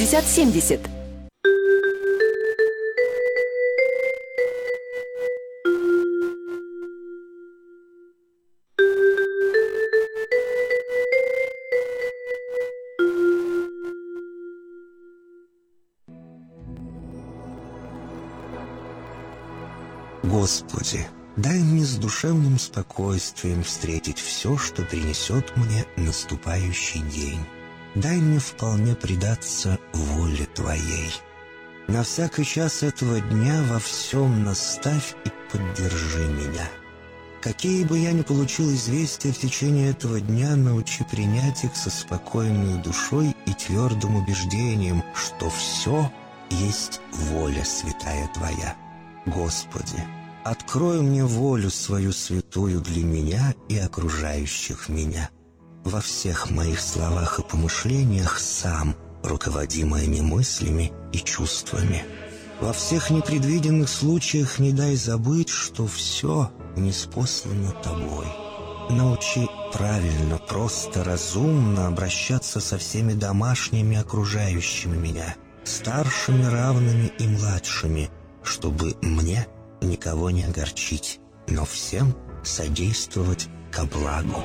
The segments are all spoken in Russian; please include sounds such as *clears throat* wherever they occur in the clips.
6070. Господи, дай мне с душевным спокойствием встретить все, что принесет мне наступающий день. Дай мне вполне предаться воле Твоей. На всякий час этого дня во всем наставь и поддержи меня. Какие бы я ни получил известия в течение этого дня, научи принять их со спокойной душой и твердым убеждением, что все есть воля святая Твоя. Господи, открой мне волю свою святую для меня и окружающих меня. Во всех моих словах и помышлениях сам, руководи моими мыслями и чувствами. Во всех непредвиденных случаях не дай забыть, что все неспослано тобой. Научи правильно, просто, разумно обращаться со всеми домашними окружающими меня, старшими, равными и младшими, чтобы мне никого не огорчить, но всем содействовать ко благу.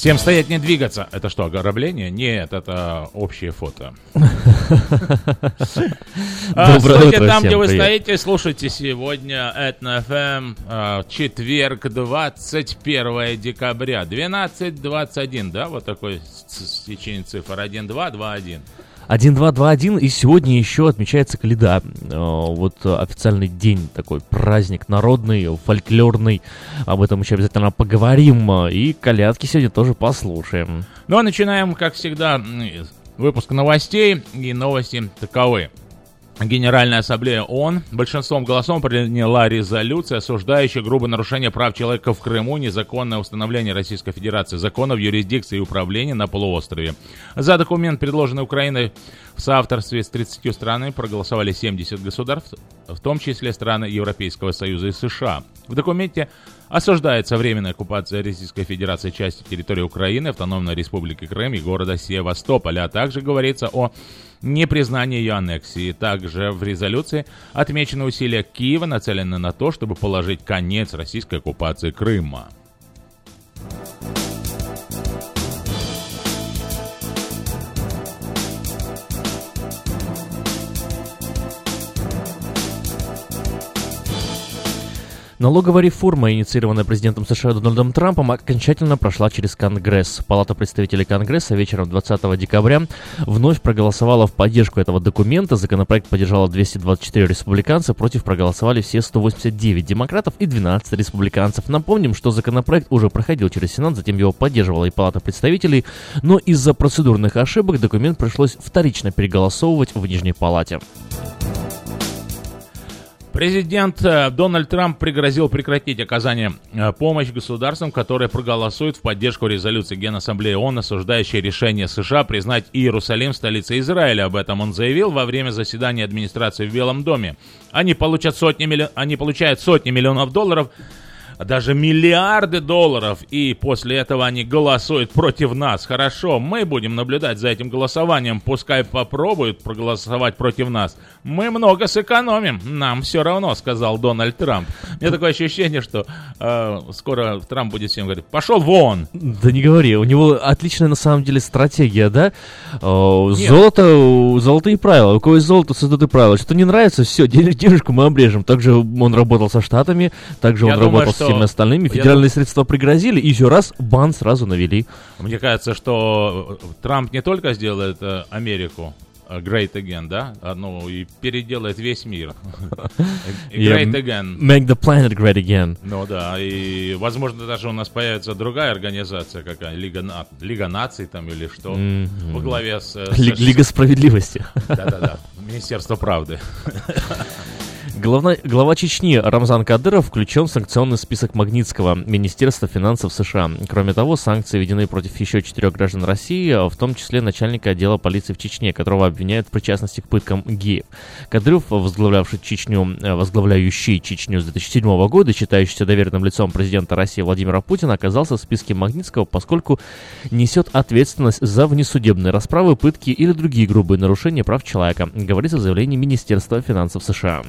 Всем стоять, не двигаться. Это что, ограбление? Нет, это общее фото. *laughs* А, стойте там, где вы стоите, слушайте сегодня Этно ФМ, а, четверг, 21 декабря, 12.21, да, вот такой течение цифр, 1, 2, 2, 1. 1221, и сегодня еще отмечается Каледа. Э, вот официальный день, такой праздник народный, фольклорный. Об этом еще обязательно поговорим. И колядки сегодня тоже послушаем. Ну а начинаем, как всегда, выпуск новостей. И новости таковы. Генеральная Ассамблея ООН большинством голосов приняла резолюцию, осуждающую грубое нарушение прав человека в Крыму, незаконное установление Российской Федерации законов, юрисдикции и управления на полуострове. За документ, предложенный Украиной в соавторстве с 30 странами, проголосовали 70 государств, в том числе страны Европейского Союза и США. В документе осуждается временная оккупация Российской Федерации части территории Украины, Автономной Республики Крым и города Севастополя, а также говорится о непризнании ее аннексии. Также в резолюции отмечены усилия Киева, нацеленные на то, чтобы положить конец российской оккупации Крыма. Налоговая реформа, инициированная президентом США Дональдом Трампом, окончательно прошла через Конгресс. Палата представителей Конгресса вечером 20 декабря вновь проголосовала в поддержку этого документа. Законопроект поддержало 224 республиканца, против проголосовали все 189 демократов и 12 республиканцев. Напомним, что законопроект уже проходил через Сенат, затем его поддерживала и Палата представителей, но из-за процедурных ошибок документ пришлось вторично переголосовывать в Нижней Палате. Президент э, Дональд Трамп пригрозил прекратить оказание э, помощи государствам, которые проголосуют в поддержку резолюции Генассамблеи ООН, осуждающей решение США признать Иерусалим столицей Израиля. Об этом он заявил во время заседания администрации в Белом доме. Они, получат сотни милли... Они получают сотни миллионов долларов даже миллиарды долларов, и после этого они голосуют против нас. Хорошо, мы будем наблюдать за этим голосованием, пускай попробуют проголосовать против нас. Мы много сэкономим, нам все равно, сказал Дональд Трамп. У меня такое ощущение, что э, скоро Трамп будет всем говорить, пошел вон. Да не говори, у него отличная на самом деле стратегия, да? О, золото, золотые правила, у кого есть золото, создаты правила. Что не нравится, все, *laughs* денежку мы обрежем. Также он работал со Штатами, также он думаю, работал с всеми остальными. Федеральные я... средства пригрозили, и еще раз бан сразу навели. Мне кажется, что Трамп не только сделает э, Америку э, Great Again, да? Ну, и переделает весь мир. *laughs* Great Again. Make the planet great again. Ну да, и возможно даже у нас появится другая организация, какая Лига, На... Лига наций там или что, mm-hmm. во главе с... Э, Лига справедливости. Да-да-да, Министерство правды. *laughs* Главна, глава Чечни Рамзан Кадыров включен в санкционный список Магнитского Министерства финансов США. Кроме того, санкции введены против еще четырех граждан России, в том числе начальника отдела полиции в Чечне, которого обвиняют в причастности к пыткам геев. Кадыров, возглавлявший Чечню, э, возглавляющий Чечню с 2007 года, считающийся доверенным лицом президента России Владимира Путина, оказался в списке Магнитского, поскольку несет ответственность за внесудебные расправы, пытки или другие грубые нарушения прав человека, говорится в заявлении Министерства финансов США.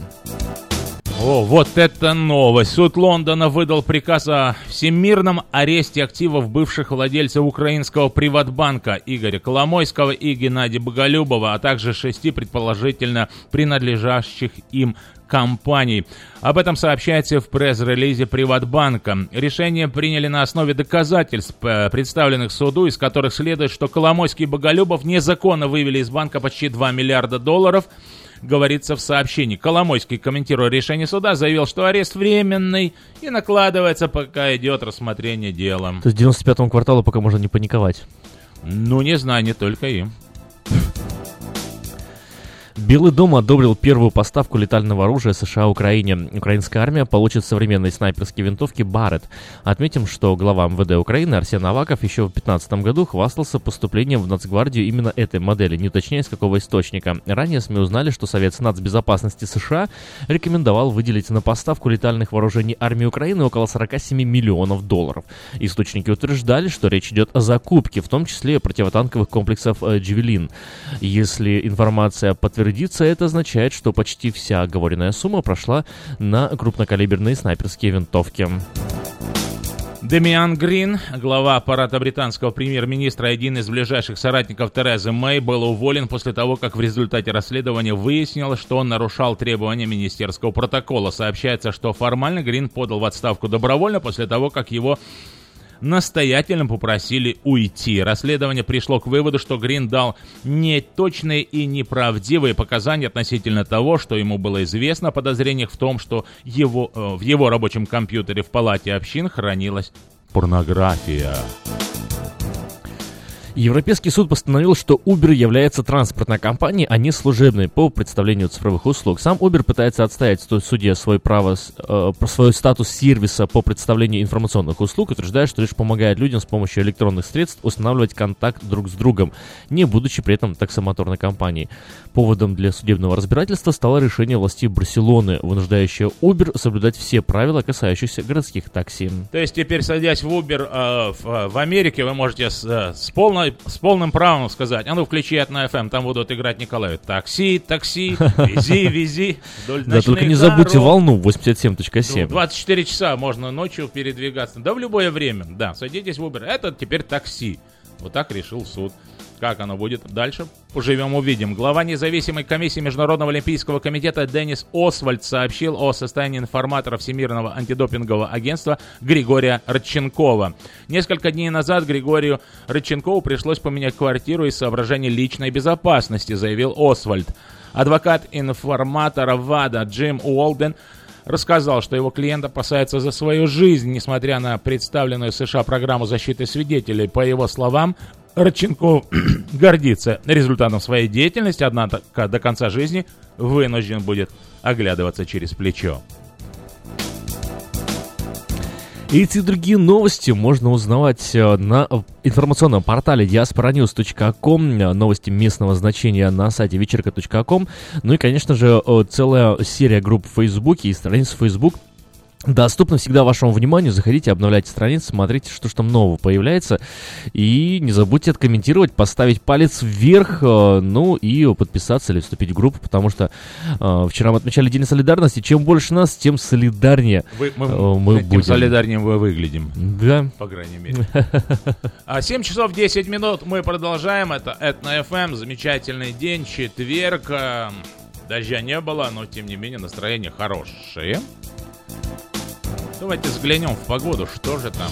О, вот это новость! Суд Лондона выдал приказ о всемирном аресте активов бывших владельцев украинского приватбанка Игоря Коломойского и Геннадия Боголюбова, а также шести предположительно принадлежащих им компаний. Об этом сообщается в пресс-релизе Приватбанка. Решение приняли на основе доказательств, э, представленных суду, из которых следует, что Коломойский и Боголюбов незаконно вывели из банка почти 2 миллиарда долларов – говорится в сообщении. Коломойский, комментируя решение суда, заявил, что арест временный и накладывается, пока идет рассмотрение дела. То есть 95-му кварталу пока можно не паниковать? Ну, не знаю, не только им. Белый дом одобрил первую поставку летального оружия США Украине. Украинская армия получит современные снайперские винтовки Барретт. Отметим, что глава МВД Украины Арсен Аваков еще в 2015 году хвастался поступлением в Нацгвардию именно этой модели, не точнее с какого источника. Ранее СМИ узнали, что Совет нацбезопасности США рекомендовал выделить на поставку летальных вооружений армии Украины около 47 миллионов долларов. Источники утверждали, что речь идет о закупке, в том числе противотанковых комплексов э, «Джевелин». Если информация подтверждается подтвердится, это означает, что почти вся оговоренная сумма прошла на крупнокалиберные снайперские винтовки. Демиан Грин, глава аппарата британского премьер-министра и один из ближайших соратников Терезы Мэй, был уволен после того, как в результате расследования выяснилось, что он нарушал требования министерского протокола. Сообщается, что формально Грин подал в отставку добровольно после того, как его настоятельно попросили уйти. Расследование пришло к выводу, что Грин дал неточные и неправдивые показания относительно того, что ему было известно о подозрениях в том, что его, э, в его рабочем компьютере в палате общин хранилась порнография. Европейский суд постановил, что Uber является транспортной компанией, а не служебной по представлению цифровых услуг. Сам Uber пытается отстоять в суде свой право, э, свой статус сервиса по представлению информационных услуг, утверждая, что лишь помогает людям с помощью электронных средств устанавливать контакт друг с другом, не будучи при этом таксомоторной компанией. Поводом для судебного разбирательства стало решение власти Барселоны, вынуждающее Uber соблюдать все правила, касающиеся городских такси. То есть теперь, садясь в Uber э, в, в Америке, вы можете с, э, с полной полной, с полным правом сказать, а ну включи это на FM, там будут играть Николаю. Такси, такси, вези, вези. Да только не забудьте волну 87.7. 24 часа можно ночью передвигаться. Да в любое время. Да, садитесь в Uber. Это теперь такси. Вот так решил суд. Как оно будет дальше? Поживем, увидим. Глава независимой комиссии Международного олимпийского комитета Денис Освальд сообщил о состоянии информатора Всемирного антидопингового агентства Григория Родченкова. Несколько дней назад Григорию Родченкову пришлось поменять квартиру из соображений личной безопасности, заявил Освальд. Адвокат информатора ВАДА Джим Уолден рассказал, что его клиент опасается за свою жизнь, несмотря на представленную США программу защиты свидетелей. По его словам, Родченков *clears throat* гордится результатом своей деятельности, однако до конца жизни вынужден будет оглядываться через плечо. Эти и другие новости можно узнавать э, на информационном портале diasporanews.com, новости местного значения на сайте вечерка.com, ну и, конечно же, э, целая серия групп в Фейсбуке и страниц в Facebook – доступно всегда вашему вниманию. Заходите, обновляйте страницы, смотрите, что же там нового появляется. И не забудьте откомментировать, поставить палец вверх, э, ну и подписаться или вступить в группу, потому что э, вчера мы отмечали День солидарности. Чем больше нас, тем солидарнее Вы, мы, э, мы тем будем. солидарнее мы выглядим. Да. По крайней мере. А 7 часов 10 минут мы продолжаем. Это Этно FM. Замечательный день, четверг. Э, дождя не было, но тем не менее настроение хорошее. Давайте взглянем в погоду, что же там.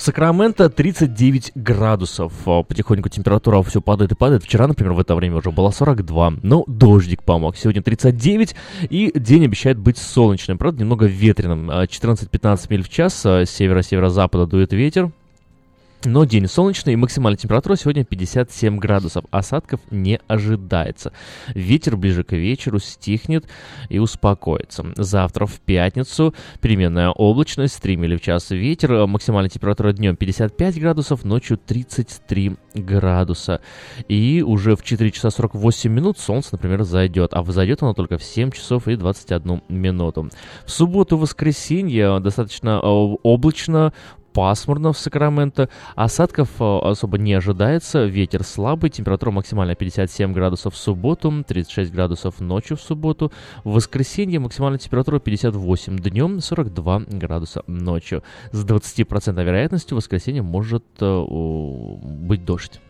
Сакраменто 39 градусов. Потихоньку температура все падает и падает. Вчера, например, в это время уже было 42, но дождик помог. Сегодня 39, и день обещает быть солнечным. Правда, немного ветреным. 14-15 миль в час. С севера-северо-запада дует ветер. Но день солнечный, и максимальная температура сегодня 57 градусов. Осадков не ожидается. Ветер ближе к вечеру стихнет и успокоится. Завтра в пятницу переменная облачность, 3 мили в час ветер. Максимальная температура днем 55 градусов, ночью 33 градуса. И уже в 4 часа 48 минут солнце, например, зайдет. А зайдет оно только в 7 часов и 21 минуту. В субботу-воскресенье достаточно э, облачно, пасмурно в Сакраменто, осадков э, особо не ожидается, ветер слабый, температура максимальная 57 градусов в субботу, 36 градусов ночью в субботу, в воскресенье максимальная температура 58 днем, 42 градуса ночью. С 20% вероятностью в воскресенье может э, быть дождь.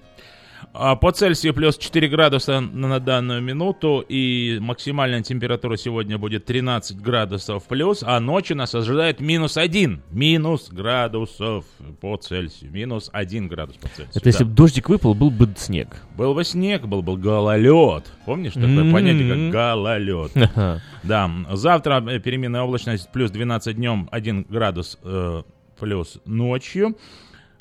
А по Цельсию плюс 4 градуса на данную минуту, и максимальная температура сегодня будет 13 градусов плюс, а ночью нас ожидает минус 1. Минус градусов по Цельсию. Минус 1 градус по Цельсию. Это да. если бы дождик выпал, был бы снег. Был бы снег, был бы гололед. Помнишь такое mm-hmm. понятие, как гололед? Да. Завтра э, переменная облачность плюс 12 днем, 1 градус э, плюс ночью.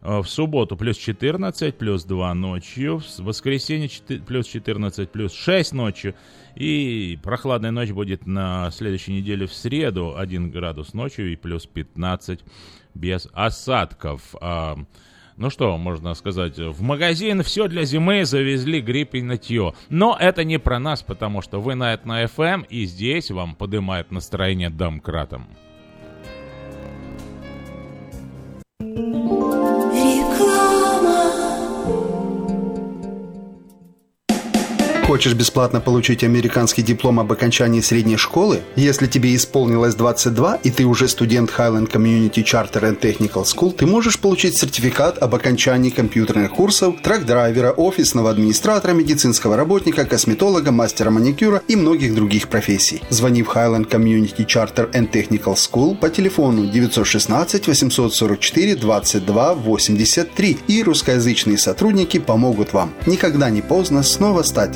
А, в субботу плюс 14, плюс 2 ночью. В воскресенье 4, плюс 14, плюс 6 ночью. И прохладная ночь будет на следующей неделе в среду 1 градус ночью и плюс 15 без осадков. А, ну что можно сказать, в магазин все для зимы завезли грипп и нытье. Но это не про нас, потому что вы на это на FM, и здесь вам поднимает настроение домкратом. Хочешь бесплатно получить американский диплом об окончании средней школы? Если тебе исполнилось 22 и ты уже студент Highland Community Charter and Technical School, ты можешь получить сертификат об окончании компьютерных курсов, трак-драйвера, офисного администратора, медицинского работника, косметолога, мастера маникюра и многих других профессий. Звони в Highland Community Charter and Technical School по телефону 916 844 22 83 и русскоязычные сотрудники помогут вам. Никогда не поздно снова стать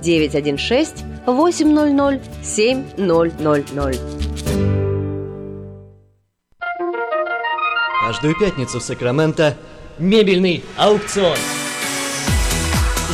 916 800 7000. Каждую пятницу в Сакраменто мебельный аукцион.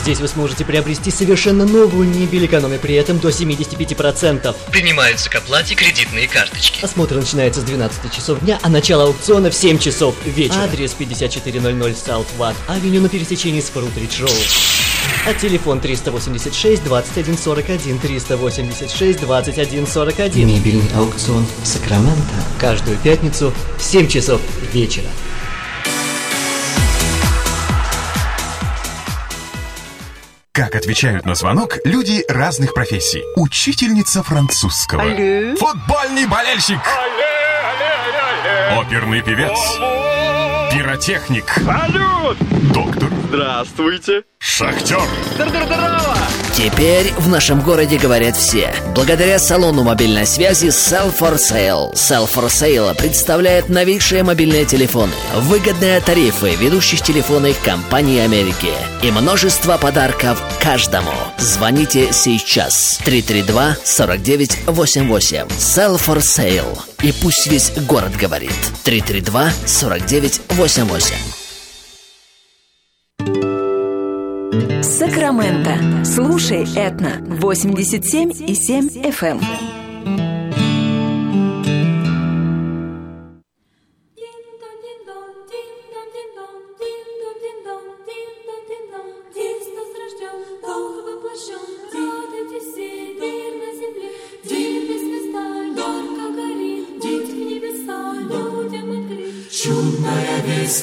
Здесь вы сможете приобрести совершенно новую мебель, экономя при этом до 75%. Принимаются к оплате кредитные карточки. Осмотр начинается с 12 часов дня, а начало аукциона в 7 часов вечера. Адрес 5400 South Watt Авеню на пересечении с Фрутридж Роуд. А телефон 386 2141 386 2141. Мебельный аукцион Сакраменто. Каждую пятницу в 7 часов вечера. Как отвечают на звонок люди разных профессий. Учительница французского. Алле. Футбольный болельщик. Оперный певец. Пиротехник. Салют! Доктор. Здравствуйте! Шахтер. Теперь в нашем городе говорят все. Благодаря салону мобильной связи Sell for Sale. Sell for Sale представляет новейшие мобильные телефоны, выгодные тарифы ведущих телефонных компаний Америки и множество подарков каждому. Звоните сейчас. 332-4988. Sell for Sale. И пусть весь город говорит. 332-4988. Сакраменто. Слушай, Этна 87,7 FM.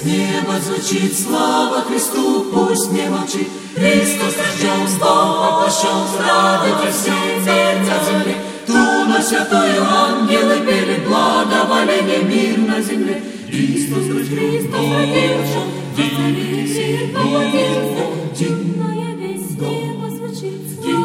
Неба звучит, слава Христу, пусть не молчит. Христос рожден, Бог воплощен, радуйтесь все, мир на земле. Ту святую ангелы пели, благоволение, мир на земле. Христос рожден, Христос родился, Воцарился, воплотился. Чудная весть неба звучит, слава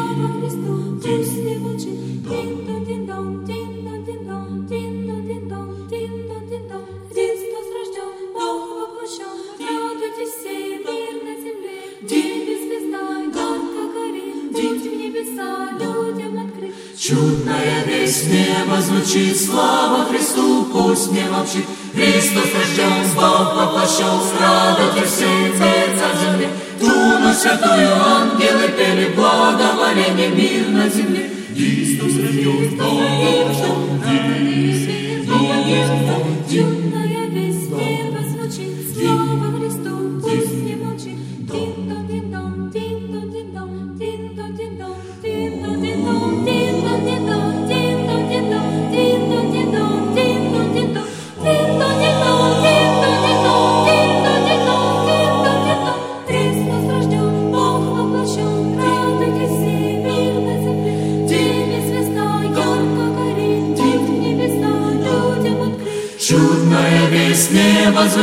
Чудная весть неба звучит, слава Христу, пусть не молчит. Христос рожден, Бог воплощен, радуйтесь все, мир на земле. Туну святую ангелы пели, благоволение, мир на земле. Христос рожден, Бог воплощен, радуйтесь все, мир на земле.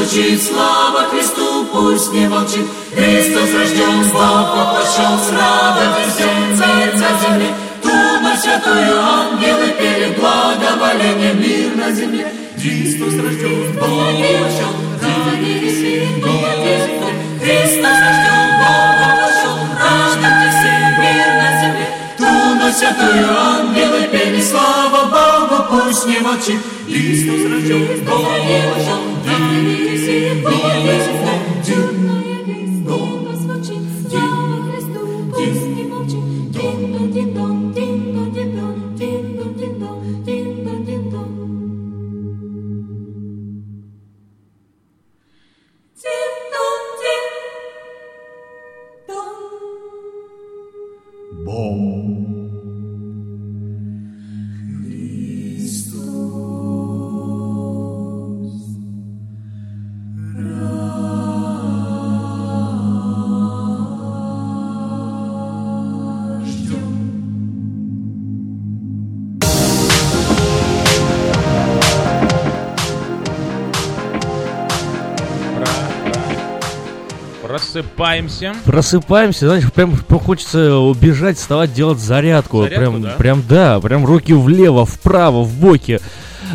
Звучит, слава Христу, пусть не молчит. Христос рожден, Бог воплощен, радуйтесь все, мир на земле. Туну святую ангелы пели, благоволение, мир на земле. Христос рожден, Бог воплощен, мир на земле. Христос рожден, Бог воплощен, радуйтесь все, мир на земле. Туну святую ангелы слава tam śniemaci. Chrystus rodził, bo on, ty, ty, ty, просыпаемся. Просыпаемся, знаешь, прям, хочется убежать, вставать, делать зарядку. Зарядку, прям, да? прям, да, прям руки влево, вправо, в боки.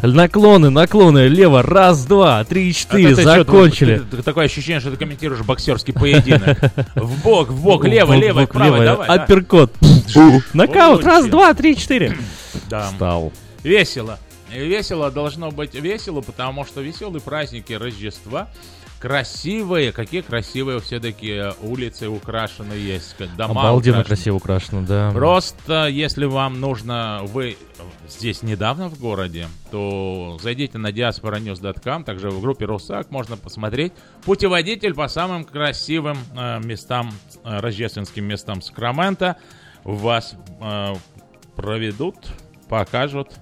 Наклоны, наклоны, лево, раз, два, три, четыре, А ты чё, закончили. ты- ты- Такое ощущение, что ты комментируешь боксерский поединок. *laughs* В бок, в бок, лево, лево, вправо, давай. да. Апперкот. Нокаут, раз, два, три, четыре. *clears throat* Да. Встал. Весело. Весело должно быть весело, потому что веселые праздники Рождества красивые. Какие красивые все-таки улицы украшены есть. Дома Обалденно украшены. красиво украшено, да. Просто, если вам нужно, вы здесь недавно в городе, то зайдите на diasporanews.com, также в группе Русак можно посмотреть путеводитель по самым красивым э, местам, э, рождественским местам Сакрамента. Вас э, проведут, покажут.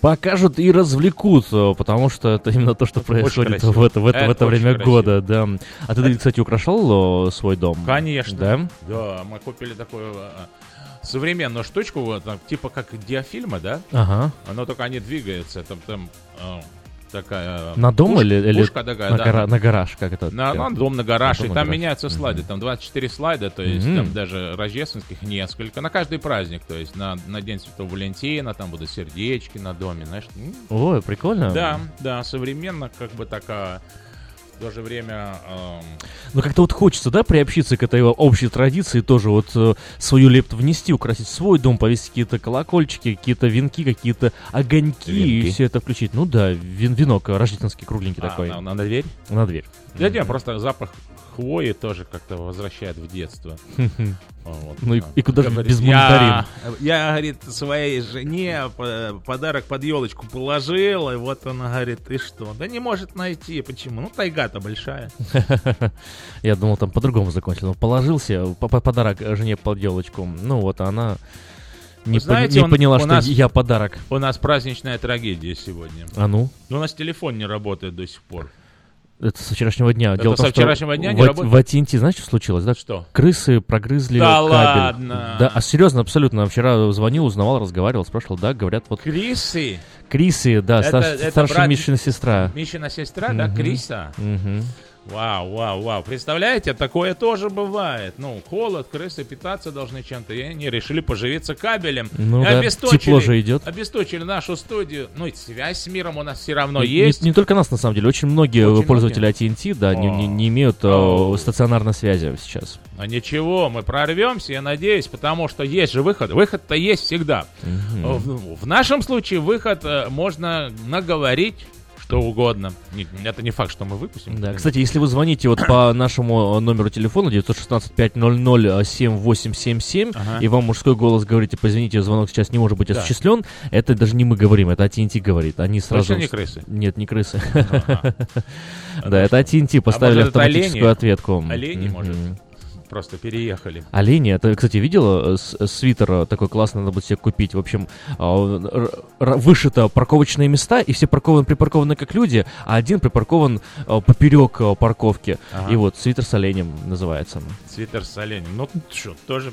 Покажут и развлекут, э, потому что это именно то, что происходит в это, в это, в Это это очень время красиво. года, да. А ты, кстати, украшал э, свой дом? Конечно. Да? Да, мы купили такую э, современную штучку, вот, там, типа как диафильма, да? Ага. Но только они двигаются, там, там э, такая... На дом пуш- или, или пушка такая, на, да. гара- на гараж, как это? На, на дом, на гараж, На и дом, там на гараж. меняются слайды, там 24 слайда, то есть Мгм. там даже рождественских несколько, на каждый праздник, то есть на, на День Святого Валентина, там будут сердечки на доме, знаешь. Ой, прикольно. Да, да, современно, как бы такая, в то же время... эм, Ну, как-то вот хочется, да, приобщиться к этой общей традиции, тоже вот э, свою лепту внести, украсить свой дом, повесить какие-то колокольчики, какие-то венки, какие-то огоньки и Венки? все это включить. Ну да, вин- венок рождественский, кругленький а, такой. на, на дверь? На дверь. Да нет, просто запах хвои тоже как-то возвращает в детство. *laughs* Вот. Ну и- и куда же Говорит, без я, я, говорит, своей жене по- подарок под елочку положил, и вот она говорит, ты что? Да не может найти. Почему? Ну, тайга-то большая. *laughs* Я думал, там по-другому закончил. Но положился, по- по- подарок жене под елочку. Ну вот, а она не, Вы знаете, пони- не он- поняла, что нас- я подарок. У нас праздничная трагедия сегодня. А ну? Ну, у нас телефон не работает до сих пор. Это со вчерашнего дня. Это Дело в том, со что вчерашнего дня в, не А- работает? в AT&T, знаешь, что случилось? Да? Что? Крысы прогрызли Да кабель. ладно? Да, а серьезно, абсолютно. Вчера звонил, узнавал, разговаривал, спрашивал. Да, говорят, вот Крисы? Крисы, да, Это- старш- это старшая брат- Мишина сестра. Мишина сестра, да, Мгм. Криса? Мгм. Вау, вау, вау. Представляете, такое тоже бывает. Ну, холод, крысы питаться должны чем-то. И они решили поживиться кабелем. Ну И да, обесточили- тепло же идет. Обесточили нашу студию. Ну, и связь с миром у нас все равно Не- есть. Не, не только нас, на самом деле. Очень многие Очень пользователи AT&T, да, не, не- не имеют э, стационарной связи сейчас. Но ничего, мы прорвемся, я надеюсь, потому что есть же выход. Выход-то есть всегда. Мгм. В, в нашем случае выход э, можно наговорить что угодно. Не- это не факт, что мы выпустим. Да, кстати, если вы звоните вот по *coughs* нашему э, номеру телефона 916-500-7877, Ага. и вам мужской голос говорите, позвоните, звонок сейчас не может быть Да. осуществлен, это даже не мы говорим, это AT&T говорит. Они сразу... Точно не крысы? Нет, не крысы. *laughs* Да, это AT&T поставили может, это автоматическую ответку. Олени, может? Просто переехали. Оленя, а ты, кстати, видела э, э, Свитер э, такой классный, надо будет себе купить. В общем, а, вышито парковочные места, и все паркованы, припаркованы как люди, а один припаркован поперек парковки. Ага. И вот свитер с оленем называется. Свитер с оленем. Ну, что, тоже...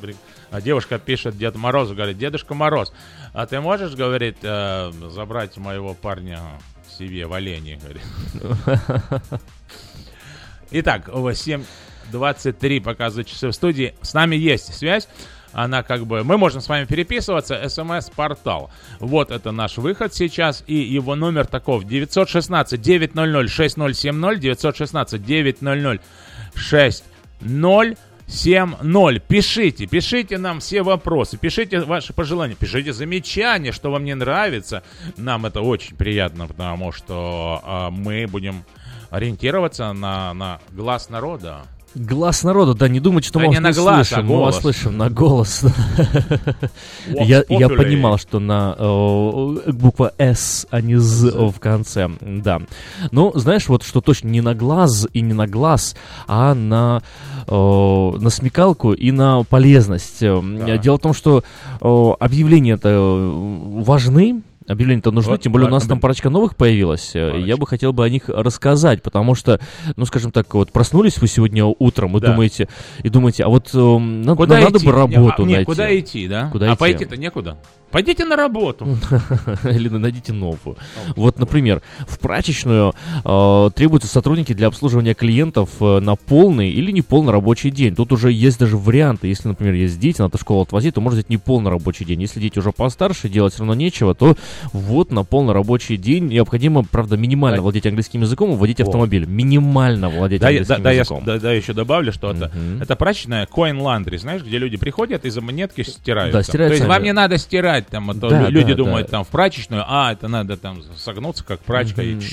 А девушка пишет Дед Морозу, говорит, Дедушка Мороз, а ты можешь, говорит, забрать моего парня себе в олени? Говорит. *laughs* Итак, 7 23 показывает часы в студии. С нами есть связь она как бы... Мы можем с вами переписываться, смс-портал. Вот это наш выход сейчас, и его номер таков 916-900-6070, 916-900-6070. Пишите, пишите нам все вопросы, пишите ваши пожелания, пишите замечания, что вам не нравится. Нам это очень приятно, потому что э, мы будем ориентироваться на, на глаз народа. Глаз народа, да, не думайте, что Да мы вас не глаз, слышим. а Мы вас слышим на голос. Я, я понимал, что на э, буква «С», а не «З» в конце, да. Ну, знаешь, вот что точно не на глаз и не на глаз, а на, э, на смекалку и на полезность. Э, Дело в том, что э, объявления-то э, важны, Объявления-то нужны, Вот, тем более у нас там парочка новых появилась. э, Я бы хотел бы о них рассказать, потому что, ну, скажем так, вот проснулись вы сегодня утром и Да. думаете, и думаете, а вот э, надо, Куда надо идти? бы работу Не, а, найти. куда идти, да? Куда а идти? пойти-то некуда. Пойдите на работу. *laughs* Или найдите новую. Вот, например, в прачечную э, требуются сотрудники для обслуживания клиентов э, на полный или неполный рабочий день. Тут уже есть даже варианты. Если, например, есть дети, надо школу отвозить, то можно взять неполный рабочий день. Если дети уже постарше, делать все равно нечего, то вот на полный рабочий день необходимо, правда, минимально владеть английским языком и водить автомобиль. Минимально владеть Да, я- английским да, да, я, языком. да, да, еще добавлю, что это, это прачечная coin laundry, знаешь, где люди приходят и за монетки стирают. Да, там. стирают То есть вам не надо стирать, там, а то Да, люди да, думают да. там в прачечную, а, это надо там согнуться, как прачка, и Мгм.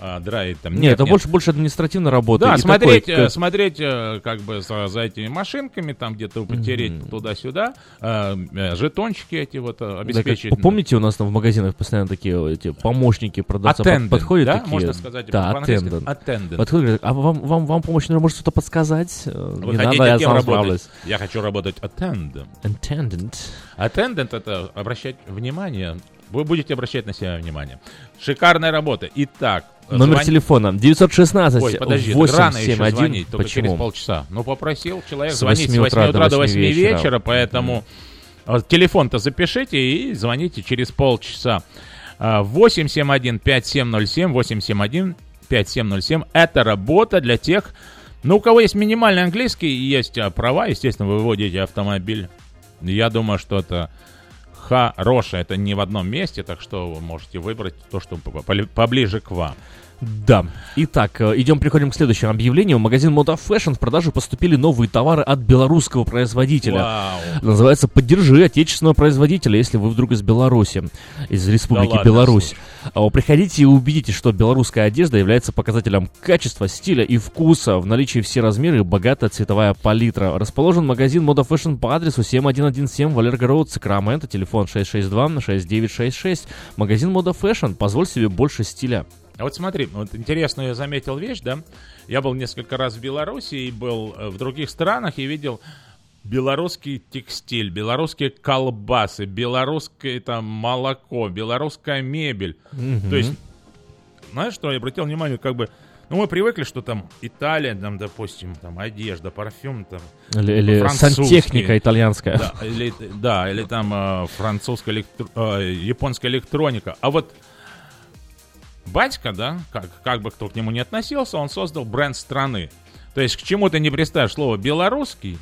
А, драить там. Нет, это больше, больше административная работа. Да, И смотреть, такой, э, как- смотреть э, как бы за, за этими машинками, там где-то потереть туда-сюда, э, э, жетончики эти вот э, Да, как- обеспечить. помните, у нас там в магазинах постоянно такие эти помощники продавца под- Attendant, подходят да? такие. Можно сказать да, attendant. Attendant. Подходят, говорят, а вам, вам, вам помощь нужна, может что-то подсказать? Вы Не хотите надо, я сам работать? справлюсь. Я хочу работать attendant. Attendant. Attendant это обращать внимание. Вы будете обращать на себя внимание. Шикарная работа. Итак, Номер звон- телефона 916 Ой, подожди, так рано еще 871. звонить, только через Почему? полчаса. Ну, попросил человек С звонить с 8 8 утра до 8 вечера, вечера. поэтому э, телефон-то запишите и звоните через полчаса. А, 871-5707, 871-5707. Это работа для тех, ну, у кого есть минимальный английский и есть а, права, естественно, вы выводите автомобиль. Я думаю, что это хорошее. Это не в одном месте, так что вы можете выбрать то, что по- по- поближе к вам. Да. Итак, э, идем, переходим к следующему объявлению. В магазин Moda Fashion в продажу поступили новые товары от белорусского производителя. Вау. Называется «Поддержи отечественного производителя», если вы вдруг из Беларуси, из Республики ладно, Беларусь. А, Приходите и убедитесь, что белорусская одежда является показателем качества, стиля и вкуса. В наличии все размеры и богатая цветовая палитра. Расположен магазин Moda Fashion по адресу 7117 Валерго Роуд, Сакраменто, телефон 662-6966. Магазин Moda Fashion. Позволь себе больше стиля. А вот смотри, вот интересную я заметил вещь, да? Я был несколько раз в Беларуси и был э, в других странах и видел белорусский текстиль, белорусские колбасы, белорусское там молоко, белорусская мебель. Мгм. То есть, знаешь, что я обратил внимание, как бы, ну мы привыкли, что там Италия, там, допустим, там одежда, парфюм, там. Или- или сантехника итальянская. Да, или, да, или там э, французская, электро- э, японская электроника. А вот батька, да, как, как бы кто к нему не относился, он создал бренд страны. То есть к чему ты не приставишь слово белорусский,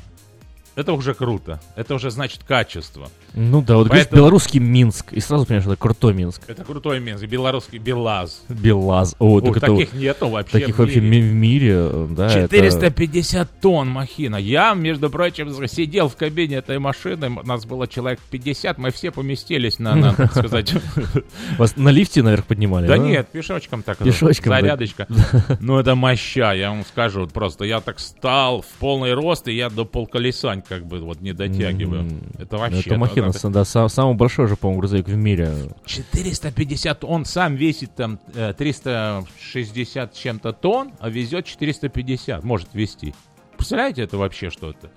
это уже круто. Это уже значит качество. Ну да, вот говоришь Поэтому- белорусский Минск, и сразу понимаешь, что это крутой Минск. Это крутой Минск. Белорусский Белаз. Белаз. О, Ой, так это таких нету вообще Таких в вообще в мире, да. это- 450 тонн махина. Я, между прочим, сидел в кабине этой машины. Нас было человек 50. Мы все поместились на, на, так сказать... *laughs* Вас на лифте наверх поднимали, Да да? нет, пешочком так. Пешочком. Зарядочка. *laughs* Ну, это моща, я вам скажу. Просто я так стал в полный рост, и я до полколесань как бы вот не дотягиваю. Это вообще... Это махина, это- да, са- самый большой же, по-моему, грузовик в мире. 450, он сам весит там э, 360 с чем-то тонн, а везет 450, может вести. Представляете, это вообще что-то?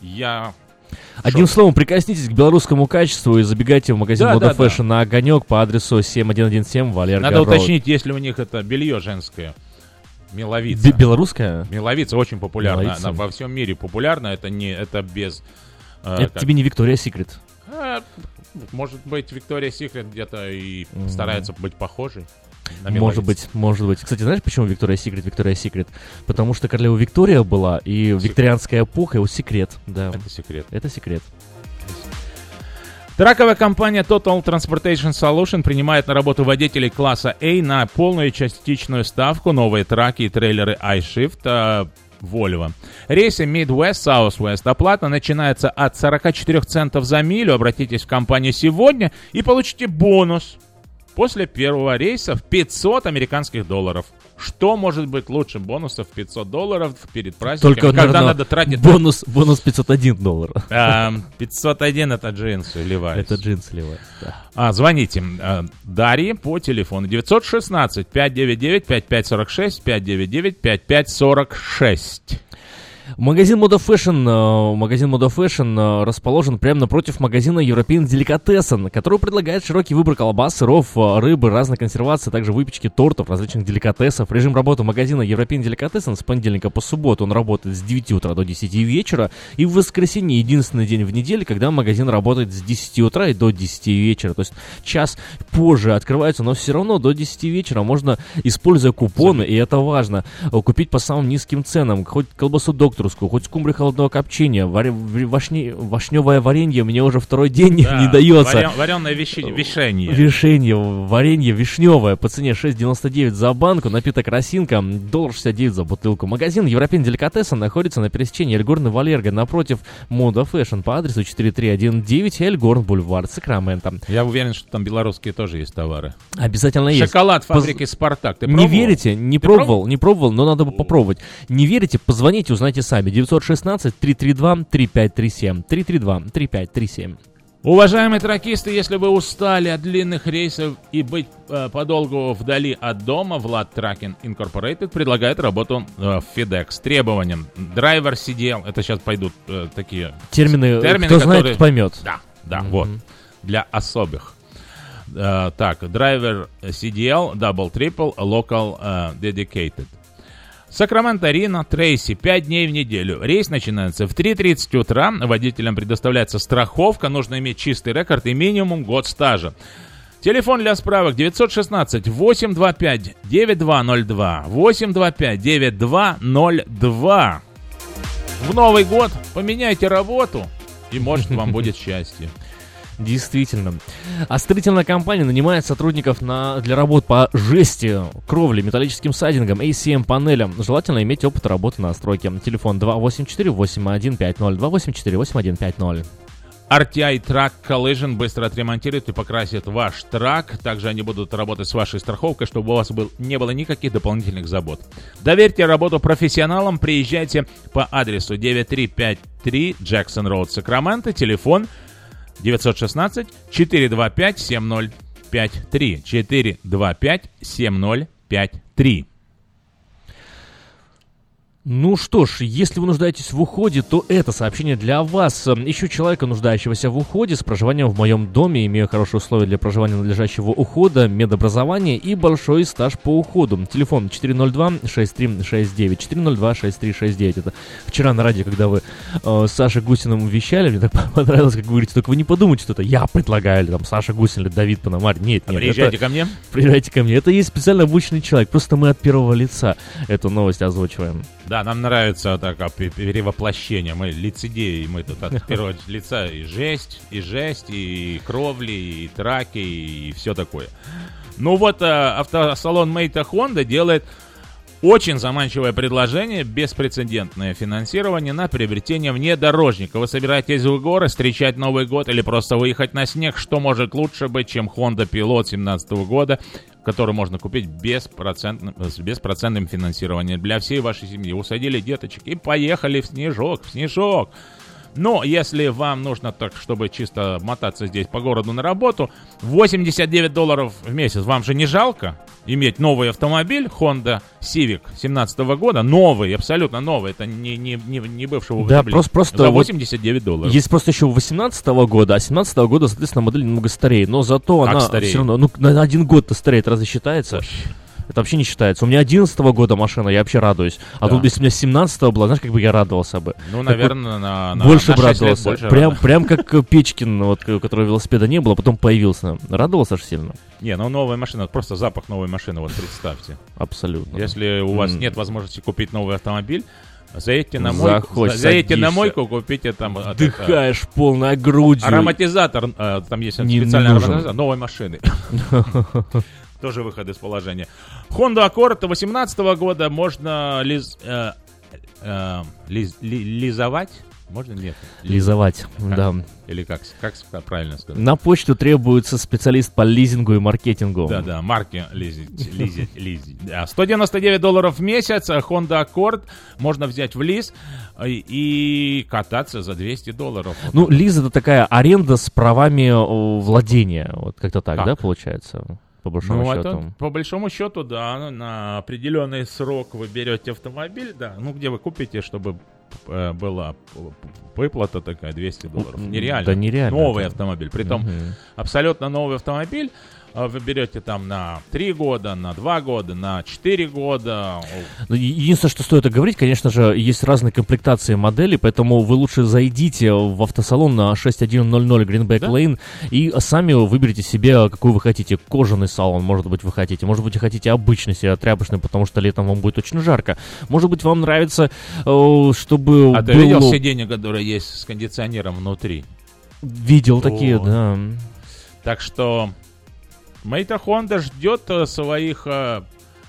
Я... Одним словом, прикоснитесь к белорусскому качеству и забегайте в магазин Да, Moda да, да. Fashion на огонек по адресу 7117 Валерго Надо Роуд. уточнить, есть ли у них это белье женское. Меловица. Бе- белорусская? Меловица очень популярна. Меловица. Она во всем мире популярна. Это не это без... э, Это как- тебе не Виктория Секрет. Э, Может быть, Виктория Секрет где-то и Мгм. старается быть похожей. Может быть, может быть. Кстати, знаешь, почему Виктория Секрет, Виктория Секрет? Потому что королева Виктория была, и викторианская эпоха, вот секрет, да. Это секрет. Это секрет. Траковая компания Total Transportation Solution принимает на работу водителей класса A на полную и частичную ставку новые траки и трейлеры iShift э, Volvo. Рейсы Midwest, Southwest. Оплата начинается от 44 центов за милю. Обратитесь в компанию сегодня и получите бонус. После первого рейса в 500 американских долларов. Что может быть лучше бонусов 500 долларов перед праздником, Только, когда наверное, надо тратить... бонус, бонус 501 доллар. Эм, 501 это джинсы, Levi's. Это джинсы Levi's, да. А, звоните э, Дарье по телефону 916 599 5546 599 5546. Магазин Moda Fashion, э, магазин Moda Fashion э, расположен прямо напротив магазина European Delicatessen, который предлагает широкий выбор колбас, сыров, э, рыбы, разной консервации, а также выпечки тортов, различных деликатесов. Режим работы магазина European Delicatessen с понедельника по субботу он работает с 9 утра до 10 вечера, и в воскресенье единственный день в неделе, когда магазин работает с 10 утра и до 10 вечера. То есть час позже открывается, но все равно до 10 вечера можно, используя купоны, и это важно, купить по самым низким ценам, хоть колбасу докторскую, хоть скумбры холодного копчения, вари, вашни, вашневое варенье мне уже второй день да, не дается. Варен, вареное виши, вишенье. Вишенье, варенье вишневое по цене 6,99 за банку, напиток росинка, доллар 69 за бутылку. Магазин Европейн Деликатеса находится на пересечении Эльгорн и Валерго напротив Moda Fashion по адресу 4319 Elkhorn Boulevard, Сакраменто. Я уверен, что там белорусские тоже есть товары. Обязательно есть. Шоколад фабрики Спартак. Ты пробовал? Не верите? Не Ты пробовал, пробовал, не пробовал, но надо бы попробовать. Не верите? Позвоните, узнайте сами. 916-332-3537. 332-3537. Уважаемые тракисты, если вы устали от длинных рейсов и быть э, подолгу вдали от дома, Влад Trucking Incorporated предлагает работу э, в FedEx. Требованием. Driver CDL, это сейчас пойдут э, такие термины, термины кто которые... знает, поймет. Да, да, mm-hmm. вот. Для особых. Uh, так, драйвер CDL, Double Triple, Local uh, Dedicated. Сакраменто, Рина, Трейси, 5 дней в неделю. Рейс начинается в 3.30 утра. Водителям предоставляется страховка. Нужно иметь чистый рекорд и минимум год стажа. Телефон для справок 916 825 9202 825 9202. В Новый год поменяйте работу, и может вам будет *laughs* счастье. Действительно. А строительная компания нанимает сотрудников на, для работ по жести, кровле, металлическим сайдингам, ACM-панелям. Желательно иметь опыт работы на стройке. Телефон 284-8150, 284-8150. RTI Track Collision быстро отремонтирует и покрасит ваш трак. Также они будут работать с вашей страховкой, чтобы у вас был, не было никаких дополнительных забот. Доверьте работу профессионалам. Приезжайте по адресу 9353 Jackson Road, Сакраменто. Телефон 916 425 7053 425 7053 ну что ж, если вы нуждаетесь в уходе, то это сообщение для вас. Ищу человека, нуждающегося в уходе, с проживанием в моем доме, имею хорошие условия для проживания надлежащего ухода, медобразование и большой стаж по уходу. Телефон 402-6369, 402-6369. Это вчера на радио, когда вы э, с Сашей Гусиным вещали, мне так *laughs* понравилось, как вы говорите, только вы не подумайте, что это я предлагаю, или там Саша Гусин, или Давид Пономарь. Нет, нет. приезжайте это, ко мне. Приезжайте ко мне. Это есть специально обученный человек, просто мы от первого лица эту новость озвучиваем. Да, нам нравится так перевоплощение. Мы лицедеи, мы тут от *laughs* первого лица и жесть, и жесть, и кровли, и траки, и все такое. Ну вот а, автосалон Мейта Honda делает очень заманчивое предложение, беспрецедентное финансирование на приобретение внедорожника. Вы собираетесь в горы встречать Новый год или просто выехать на снег? Что может лучше быть, чем Honda Pilot 2017 года, который можно купить беспроцентным, с беспроцентным финансированием для всей вашей семьи? Усадили деточек и поехали в снежок, в снежок. Но если вам нужно так, чтобы чисто мотаться здесь по городу на работу, 89 долларов в месяц вам же не жалко иметь новый автомобиль Honda Civic 17 года, новый, абсолютно новый, это не, не, не, не бывшего Да, просто, просто за 89 долларов. Есть просто еще 18 года, а 17 года, соответственно, модель немного старее, но зато как она старее? все равно, ну, на один год-то стареет, разве считается? Ой. Это вообще не считается. У меня 11 -го года машина, я вообще радуюсь. А да. тут, если у меня 17 была, знаешь, как бы я радовался бы. Ну, наверное, на, на Больше на бы радовался. Больше прям, прям как Печкин, вот, у которого велосипеда не было, потом появился. Радовался аж сильно. Не, ну новая машина, просто запах новой машины, вот представьте. Абсолютно. Если у вас mm. нет возможности купить новый автомобиль, Заедьте на мойку, Заходь, заедьте на мойку, купите там... Вдыхаешь это, полной грудью. Ароматизатор, э, там есть не специальный нужен. ароматизатор новой машины. *laughs* Тоже выход из положения. Honda Accord 2018 года можно лиз, э, э, лиз, ли, лизовать. Можно нет? Лизовать, как? да. Или как, как правильно сказать? На почту требуется специалист по лизингу и маркетингу. Да, да, марки лизить, лизить, лизить. 199 долларов в месяц, Honda Accord можно взять в лиз и кататься за 200 долларов. Ну, лиз это такая аренда с правами владения, вот как-то так, как? да, получается? По большому ну, счету. Это, по большому счету, да, на определенный срок вы берете автомобиль, да, ну где вы купите, чтобы э, была выплата такая 200 долларов. Нереально. да нереально Новый это. автомобиль. Притом Мгм. абсолютно новый автомобиль. А Вы берете там на 3 года, на 2 года, на 4 года. Ну, Единственное, что стоит говорить, конечно же, есть разные комплектации моделей, поэтому вы лучше зайдите в автосалон на 6100 Greenback Да? Lane и сами выберите себе, какой вы хотите. Кожаный салон, может быть, вы хотите. Может быть, вы хотите обычный себе, тряпочный, потому что летом вам будет очень жарко. Может быть, вам нравится, э, чтобы А ты было- видел сиденье, которое есть с кондиционером внутри? Видел такие, Вот. да. Так что Мейта Honda ждет э, своих э,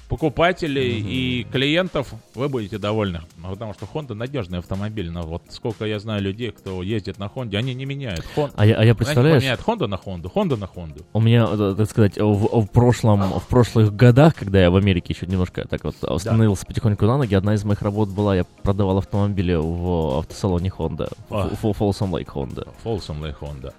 покупателей и клиентов. Вы будете довольны. Ну, Потому что Honda надежный автомобиль. Но вот сколько я знаю людей, кто ездит на Honda, они не меняют. Хон- А я, а я Они представляешь, поменяют Honda на Honda, Honda на Honda. У меня, э, так сказать, в, в прошлом, в прошлых годах, когда я в Америке еще немножко так вот становился потихоньку на ноги, одна из моих работ была, я продавал автомобили в автосалоне Honda, А. в, в Folsom Lake Honda. Folsom Lake Honda.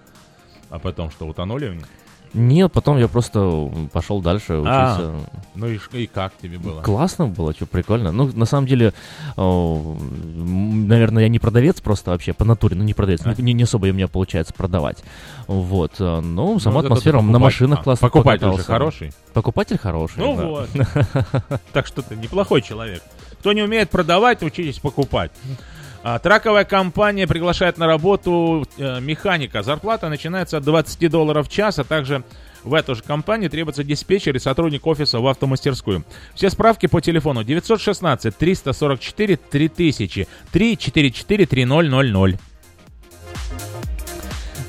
А потом что, утонули в них? Нет, потом я просто пошел дальше А, учиться. ну и, и как тебе было? Классно было, что прикольно. Ну, на самом деле, э, м, наверное, я не продавец просто вообще по натуре, ну не продавец, А. не, не особо у меня получается продавать. Вот, э, но сама зато ты атмосфера на машинах А, классно покупатель же покатался. хороший. Покупатель хороший. Ну да. вот. Так что ты неплохой человек. Кто не умеет продавать, учитесь покупать. А, Траковая компания приглашает на работу э, механика. Зарплата начинается от 20 долларов в час, а также в эту же компанию требуется диспетчер и сотрудник офиса в автомастерскую. Все справки по телефону 916 344 3000 344 3000.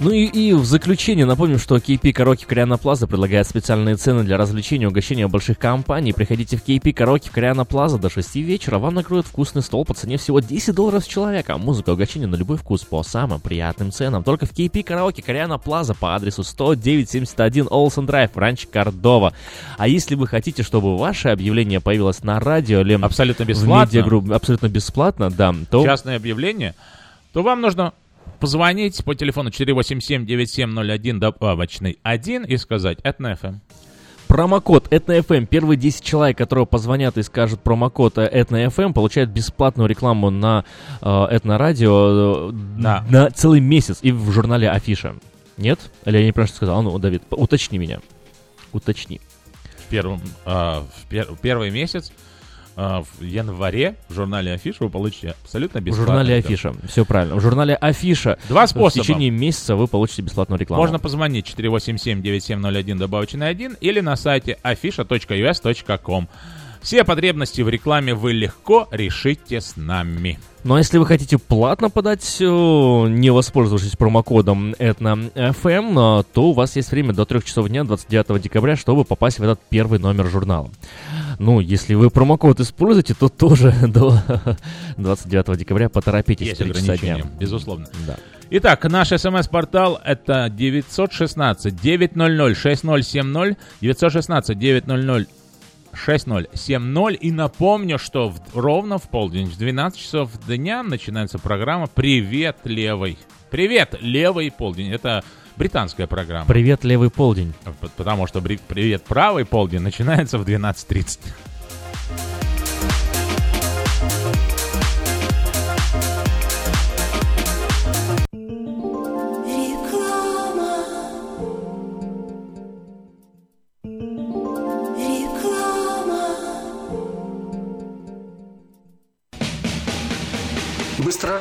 Ну и, и в заключение напомним, что KP Караоке Кориана Плаза предлагает специальные цены для развлечения и угощения больших компаний. Приходите в KP Караоке Кориана Плаза до 6 вечера. Вам накроют вкусный стол по цене всего 10 долларов с человека. Музыка и угощение на любой вкус по самым приятным ценам. Только в KP Караоке Кориана Плаза по адресу 10971 Олсен Драйв, Ранч Кордова. А если вы хотите, чтобы ваше объявление появилось на радио или Абсолютно в бесплатно. медиагруппе абсолютно бесплатно, да, то частное объявление, то вам нужно позвонить по телефону 487-9701 добавочный 1 и сказать «Это на FM». Промокод EtnaFM. Первые 10 человек, которые позвонят и скажут промокод EtnaFM, получают бесплатную рекламу на э, Этно Радио э, Да. на целый месяц и в журнале Афиша. Нет? Или я неправильно сказал? А Ну, Давид, уточни меня. Уточни. в первом а, в пер- первый месяц в январе в журнале Афиша вы получите абсолютно В бесплатно. журнале это. Афиша. Все правильно. В журнале Афиша Два в способа. течение месяца вы получите бесплатную рекламу. Можно позвонить 487-9701 добавочный 1 или на сайте afisha.us.com. Все потребности в рекламе вы легко решите с нами. Ну а если вы хотите платно подать, э, не воспользовавшись промокодом ETNA-FM, э, то у вас есть время до 3 часов дня 29 декабря, чтобы попасть в этот первый номер журнала. Ну, если вы промокод используете, то тоже *laughs* до 29 декабря поторопитесь. Есть в 3 часа дня. безусловно. Да. Итак, наш смс-портал это 916-900-6070, 916-900 6070. И напомню, что в- ровно в полдень, в 12 часов дня начинается программа «Привет, левый». Привет, левый полдень. Это британская программа. Привет, левый полдень. Потому что «Привет, правый полдень» начинается в 12.30.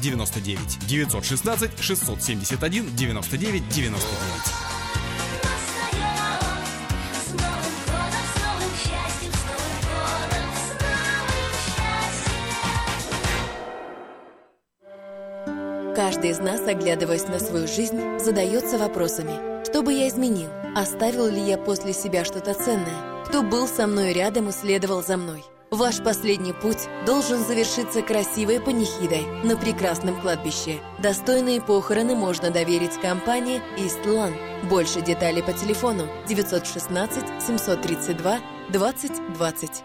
99. 916 671 99 99. Каждый из нас, оглядываясь на свою жизнь, задается вопросами. Что бы я изменил? Оставил ли я после себя что-то ценное? Кто был со мной рядом и следовал за мной? Ваш последний путь должен завершиться красивой панихидой на прекрасном кладбище. Достойные похороны можно доверить компании «Истлан». Больше деталей по телефону 916 732 2020.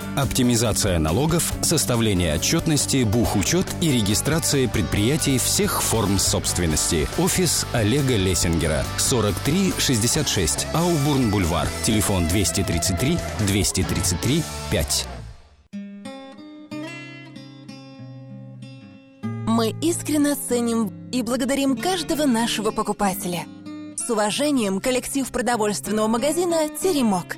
Оптимизация налогов, составление отчетности, бухучет и регистрация предприятий всех форм собственности. Офис Олега Лессингера. 4366 Аубурн-Бульвар. Телефон 233 233 5. Мы искренне ценим и благодарим каждого нашего покупателя. С уважением, коллектив продовольственного магазина «Теремок».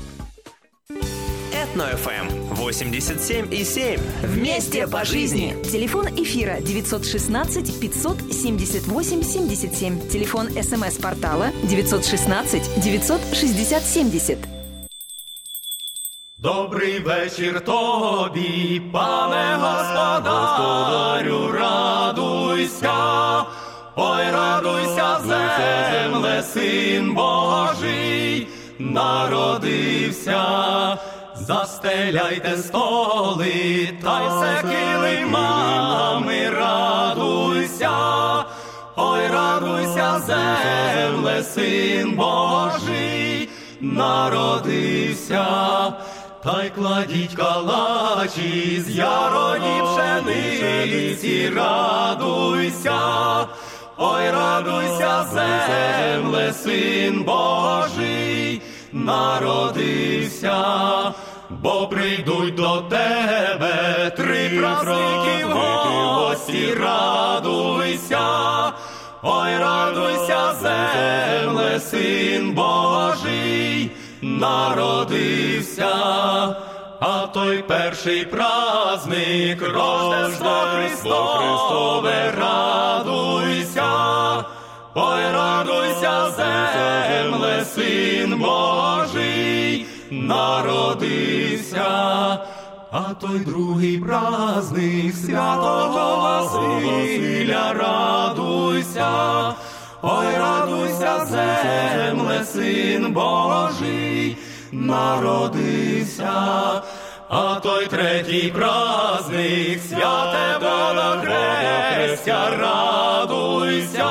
Этно-ФМ 87 и 7. Вместе по жизни. Телефон эфира 916 578 77. Телефон смс-портала 916 960 70. Добрий вечір тобі, пане господарю, радуйся, ой, радуйся, земле, син Божий, народився, застеляйте столи, та й се килимами, радуйся, ой, радуйся, земле, син Божий, народився. Та й кладіть калачі з яроні пшениці, радуйся, ой, радуйся, земле, син Божий, народився, бо прийдуть до тебе три праздники в гості, радуйся, ой, радуйся, земле, син Божий народився, а той перший праздник Рождество Христове, радуйся, ой, радуйся, земле, син Божий, народився. А той другий праздник святого Василя, радуйся, Ой, радуйся, земле, син Божий, народився, а той третій праздник, святе водохрестя, радуйся,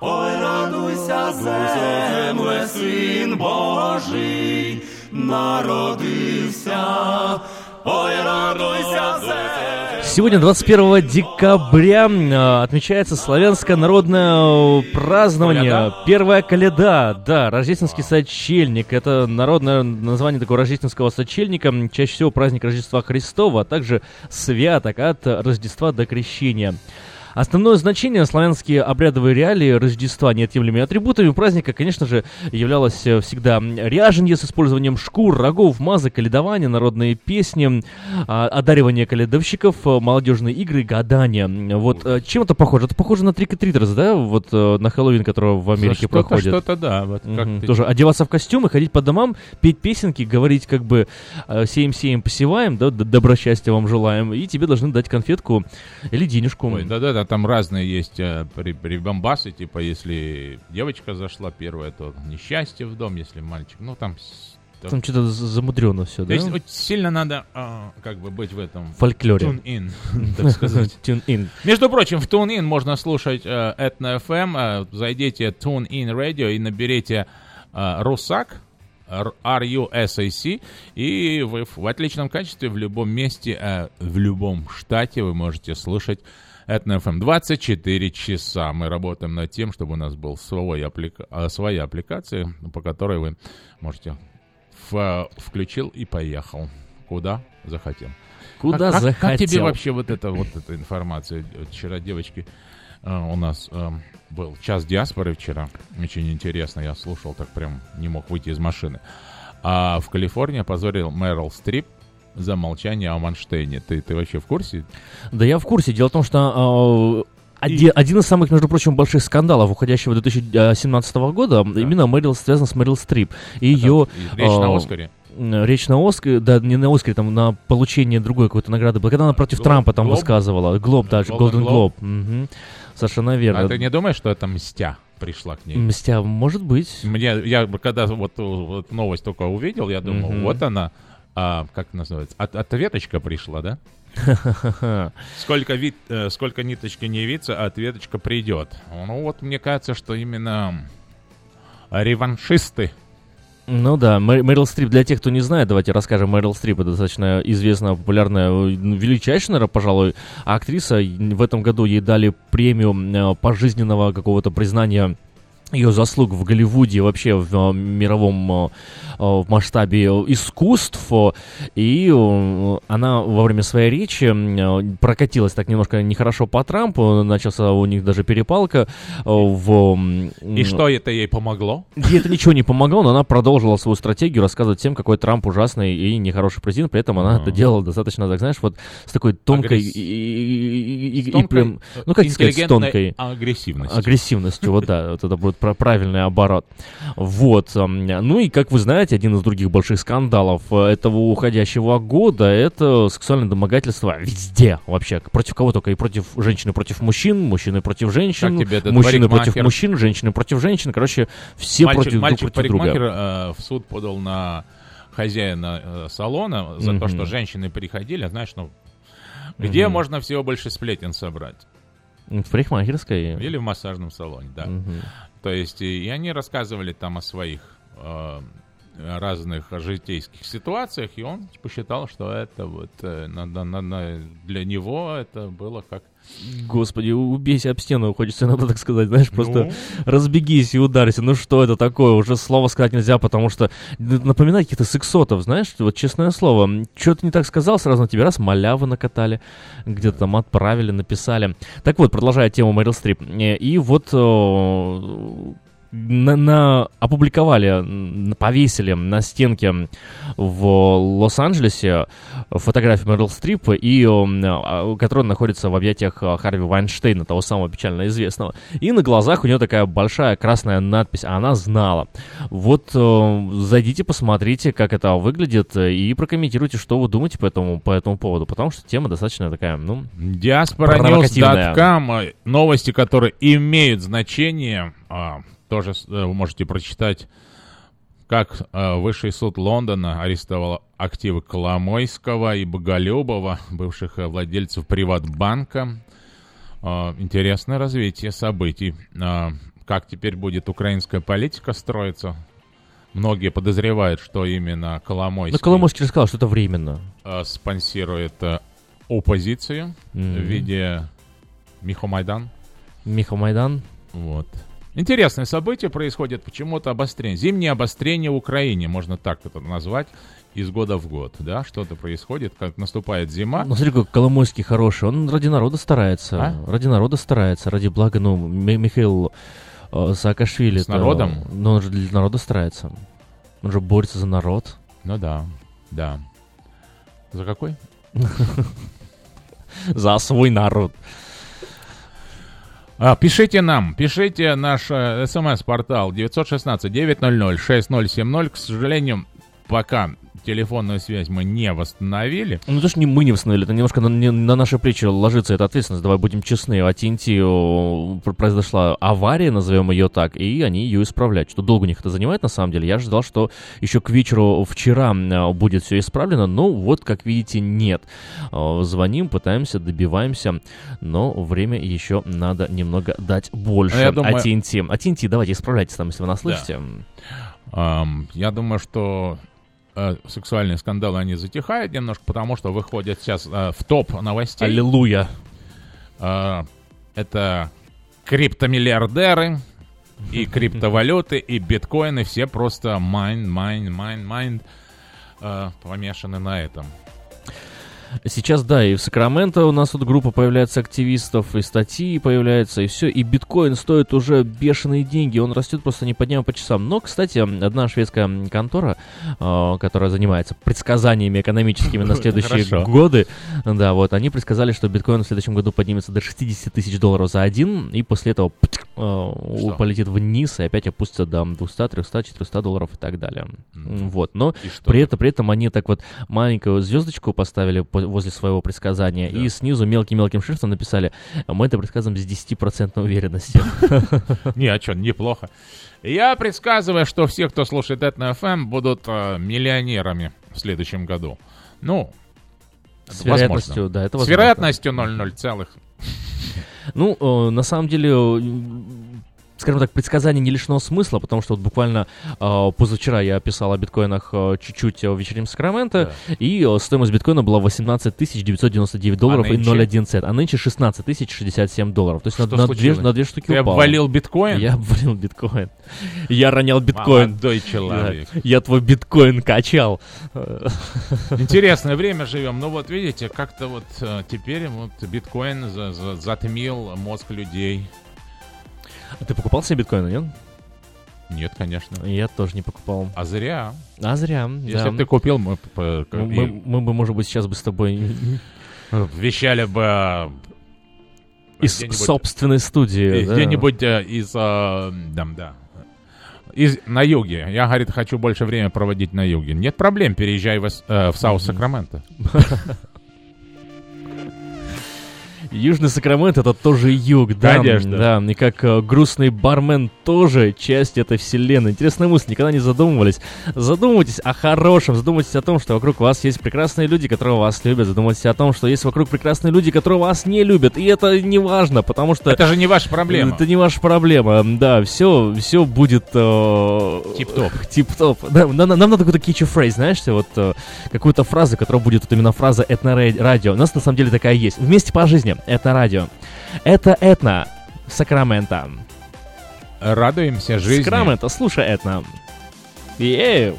ой, радуйся, земле, син Божий, народився, ой, радуйся. Сегодня, 21 декабря, э, отмечается славянское народное празднование. Коляда? Первая коляда, да, рождественский сочельник. Это народное название такого рождественского сочельника. Чаще всего праздник Рождества Христова, а также святок от Рождества до Крещения. Основное значение славянские обрядовые реалии Рождества неотъемлемыми атрибутами праздника, конечно же, являлось э, всегда ряженье с использованием шкур, рогов, мазок, каледование, народные песни, а, одаривание каледовщиков, э, молодежные игры, гадания. Вот э, чем это похоже? Это похоже на трик и да? Вот на Хэллоуин, которого в Америке Что-то, проходит. что-то, да. Вот как Мгм. ты- Тоже одеваться в костюмы, ходить по домам, петь песенки, говорить как бы сеем-сеем, посеваем, да, д- добра счастья вам желаем, и тебе должны дать конфетку или денежку. Ой, да-да-да, там разные есть э, при- прибамбасы, типа, если девочка зашла первая, то несчастье в дом, если мальчик, ну, там... Там что-то замудрено все, То да? есть вот сильно надо, а, как бы, быть в этом... Фольклоре. Tune-in, так сказать. *laughs* Tune-in. Между прочим, в TuneIn можно слушать э, Этно FM. э, зайдите Tune-in Radio и наберите Русак. RUSAC, и вы в отличном качестве в любом месте, в любом штате вы можете слушать это FM 24 часа. Мы работаем над тем, чтобы у нас был свой апплика... а, своя аппликация, по которой вы можете в... включил и поехал. Куда захотел. Куда как, захотел. Как, как тебе вообще вот эта вот эта информация? Вчера девочки э, у нас э, был час диаспоры вчера. Очень интересно, я слушал, так прям не мог выйти из машины. А в Калифорнии опозорил Мэрил Стрип за молчание о Манштейне. Ты, ты вообще в курсе? Да я в курсе. Дело в том, что э, один, один из самых, между прочим, больших скандалов уходящего 2017 года да. именно Мэрил связан с Мэрил Стрип. И ее... Речь э, на Оскаре. Речь на Оскаре, да, не на Оскаре, там на получение другой какой-то награды была. Когда она против Глоб, Трампа там Глоб? высказывала. Глоб, да, Голден Глоб. Угу. Совершенно верно. А ты не думаешь, что это мстя? пришла к ней. Мстя, может быть. Мне, я когда вот, вот новость только увидел, я думал, mm-hmm. вот она, а, как называется, от, ответочка пришла, да? *laughs* сколько, вид, э, сколько ниточки не виться, а ответочка придет. Ну вот мне кажется, что именно реваншисты ну да, Мэрил Стрип, для тех, кто не знает, давайте расскажем. Мэрил Стрип это достаточно известная, популярная, ну, величайшая, наверное, пожалуй, актриса. В этом году ей дали премию э, пожизненного какого-то признания ее заслуг в Голливуде вообще в э, мировом э, э, в масштабе искусств. И она во время своей речи прокатилась так немножко нехорошо по Трампу. Начался у них даже перепалка. В... И что это ей помогло? Ей это ничего не помогло, но она продолжила свою стратегию рассказывать всем, какой Трамп ужасный и нехороший президент. При этом она это делала достаточно, так знаешь, вот с такой тонкой... И, прям, ну, как сказать, с тонкой... агрессивностью. Агрессивностью, вот да, вот это будет правильный оборот. Вот. Ну и, как вы знаете, один из других больших скандалов э, этого уходящего года — это сексуальное домогательство везде вообще. Против кого только. И против женщины против мужчин, мужчины против женщин, мужчины против мужчин, женщины против женщин. Короче, все мальчик, против, мальчик друг против друга. Э, в суд подал на хозяина э, салона за mm-hmm. то, что женщины приходили, знаешь, ну, где mm-hmm. можно всего больше сплетен собрать? В парикмахерской. Или в массажном салоне, да. Угу. То есть, и, и они рассказывали там о своих э, разных житейских ситуациях, и он посчитал, что это вот э, на, на, на, для него это было как Господи, убейся об стену, хочется иногда так сказать, знаешь, просто ну? разбегись и ударься. Ну что это такое? Уже слово сказать нельзя, потому что напоминает каких-то сексотов, знаешь, вот честное слово. Что ты не так сказал, сразу на тебя раз малявы накатали, где-то там отправили, написали. Так вот, продолжая тему Мэрил Стрип. И вот на, на, опубликовали, повесили на стенке в Лос-Анджелесе фотографию Мэрил Стрип, и, а, которая находится в объятиях Харви Вайнштейна, того самого печально известного. И на глазах у нее такая большая красная надпись, а она знала. Вот зайдите, посмотрите, как это выглядит, и прокомментируйте, что вы думаете по этому, по этому поводу, потому что тема достаточно такая, ну, Diasporanews.com, новости, которые имеют значение, а, тоже э, вы можете прочитать, как э, Высший суд Лондона арестовал активы Коломойского и Боголюбова, *laughs* бывших э, владельцев Приватбанка. Интересное развитие событий. Как теперь будет украинская политика строиться? Многие подозревают, что именно Коломойский... Но Коломойский сказал, что это временно. Спонсирует оппозицию mm-hmm. в виде Михомайдан. Михомайдан. Вот. Интересное событие происходит, почему-то обострение. Зимнее обострение в Украине, можно так это назвать, из года в год, да, что-то происходит, как наступает зима. Ну, смотри, как Коломойский хороший, он ради народа старается, а? ради народа старается, ради блага, ну, Михаил э, Саакашвили. С народом? Ну, он же для народа старается, он же борется за народ. Ну да, да. За какой? *laughs* За свой народ. А, пишите нам, пишите наш э, смс-портал 916-900-6070. К сожалению, пока телефонную связь мы не восстановили. Ну, то, что не мы не восстановили, это немножко на, не, на наши плечи ложится эта ответственность. Давай будем честны. А TNT произошла авария, назовем ее так, и они ее исправляют. Что долго у них это занимает, на самом деле. Я ждал, что еще к вечеру вчера будет все исправлено, но вот, как видите, нет. А, звоним, пытаемся, добиваемся, но время еще надо немного дать больше. А, думаю... а TNT, а TNT, давайте исправляйтесь там, если вы нас слышите. Да. Эм, я думаю, что э, сексуальные скандалы, они затихают немножко, потому что выходят сейчас э, в топ новостей. Аллилуйя. Э, это криптомиллиардеры и *laughs* криптовалюты, и биткоины, все просто mine, mine, mine, mine помешаны на этом. Сейчас, да, и в Сакраменто у нас тут группа появляется активистов, и статьи появляются, и все. И биткоин стоит уже бешеные деньги, он растет просто не по дням, а по часам. Но, кстати, одна шведская контора, э, которая занимается предсказаниями экономическими на *laughs* следующие годы, да, вот, они предсказали, что биткоин в следующем году поднимется до 60 тысяч долларов за один, и после этого э, полетит вниз и опять опустится до 200, 300, 400 долларов и так далее. Вот, но при этом, при этом они так вот маленькую звездочку поставили возле своего предсказания, да. и снизу мелким-мелким шрифтом написали, мы это предсказываем с 10% уверенностью. *laughs* Не, а что, неплохо. Я предсказываю, что все, кто слушает Этно FM, будут э, миллионерами в следующем году. Ну, с вероятностью, да, это С вероятностью 0,0 целых. Ну, э, на самом деле, скажем так, предсказание не лишено смысла, потому что вот буквально э, позавчера я писал о биткоинах э, чуть-чуть в вечернем Сакраменто, да. и э, стоимость биткоина была 18 999 долларов а и 0,1 цент, а нынче 16 067 долларов. То есть на, на, две, на две штуки Ты упало. обвалил биткоин? Я обвалил биткоин. Я ронял биткоин. Молодой человек. Я, я твой биткоин качал. Интересное время живем. Ну вот видите, как-то вот э, теперь вот биткоин за, за, затмил мозг людей. А ты покупал себе биткоины, нет? Нет, конечно. Я тоже не покупал. А зря. А зря, Если бы ты купил, мы, мы, мы, мы бы, может быть, сейчас бы с тобой... Вещали бы... А, из собственной студии. Где-нибудь да. из... А, да, да. Из, на юге. Я, говорит, хочу больше времени проводить на юге. Нет проблем, переезжай в, э, в Саус-Сакраменто. *laughs* Южный Сакраменто это тоже юг, да? Конечно. Да, и как э, грустный бармен тоже часть этой вселенной. Интересная мысль, никогда не задумывались. Задумывайтесь о хорошем, задумывайтесь о том, что вокруг вас есть прекрасные люди, которые вас любят, задумывайтесь о том, что есть вокруг прекрасные люди, которые вас не любят. И это не важно, потому что... Это же не ваша проблема. Это не ваша проблема, да, все, все будет... Э, Тип-топ. Тип-топ. Да, нам, нам надо какой-то kitchen фрейз, знаешь, вот э, какую-то фразу, которая будет вот именно фраза этно-радио. У нас на самом деле такая есть. Вместе по жизни это радио. Это Этно, Сакраменто. Радуемся жизни. Сакраменто, слушай Этно. Еу.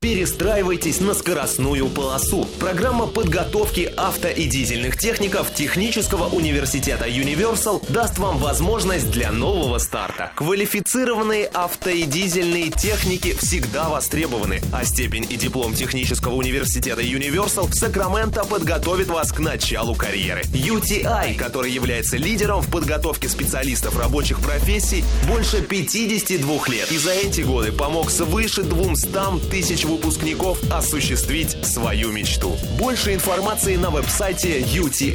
Перестраивайтесь на скоростную полосу. Программа подготовки авто и дизельных техников Технического университета Universal даст вам возможность для нового старта. Квалифицированные авто и дизельные техники всегда востребованы, а степень и диплом Технического университета Universal в Сакраменто подготовит вас к началу карьеры. UTI, который является лидером в подготовке специалистов рабочих профессий, больше 52 лет. И за эти годы помог свыше 200 тысяч выпускников осуществить свою мечту. Больше информации на веб-сайте uti.edu.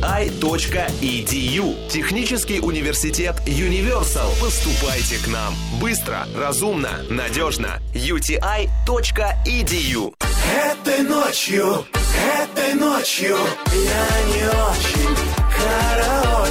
Технический университет Universal. Поступайте к нам. Быстро, разумно, надежно. uti.edu. Этой ночью, этой ночью я не очень,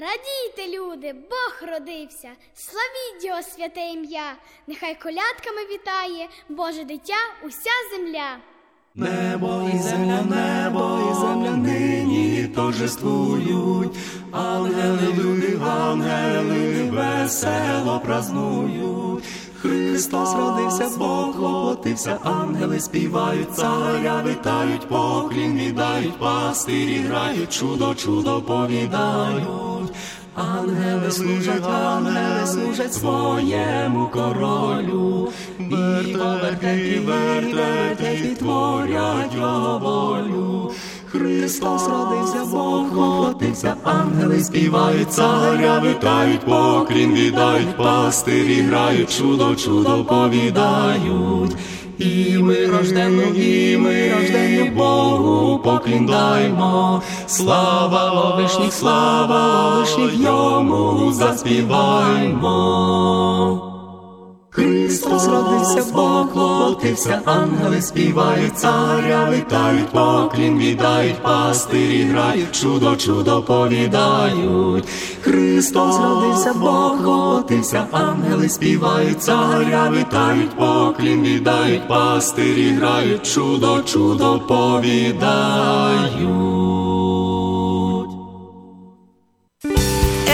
Радійте, люди, Бог родився, славіть його святе ім'я, нехай колядками вітає Боже дитя, уся земля. Небо і земля, небо і земля нині торжествують, ангели, люди, ангели, весело празнують. Христос родився, Бог воплотився, ангели співають, царя витають, поклін віддають, пастирі грають, чудо, чудо повідають. Ангели служать, ангели служать своєму королю, і вертепі, вертепі творять його волю. Христос родився, Бог воплотився, ангели співають, царя витають, поклін віддають, пастирі грають, чудо, чудо повідають. І ми рождену, і ми рождені Богу покліндаймо. Слава Вовишніх, слава Вовишніх, йому заспіваймо. Христос родився, Бог воплотився, ангели співають, царя витають, поклін віддають, пастирі грають, чудо, чудо повідають. Христос родився, Бог воплотився, ангели співають, царя витають, поклін віддають, пастирі грають, чудо, чудо повідають.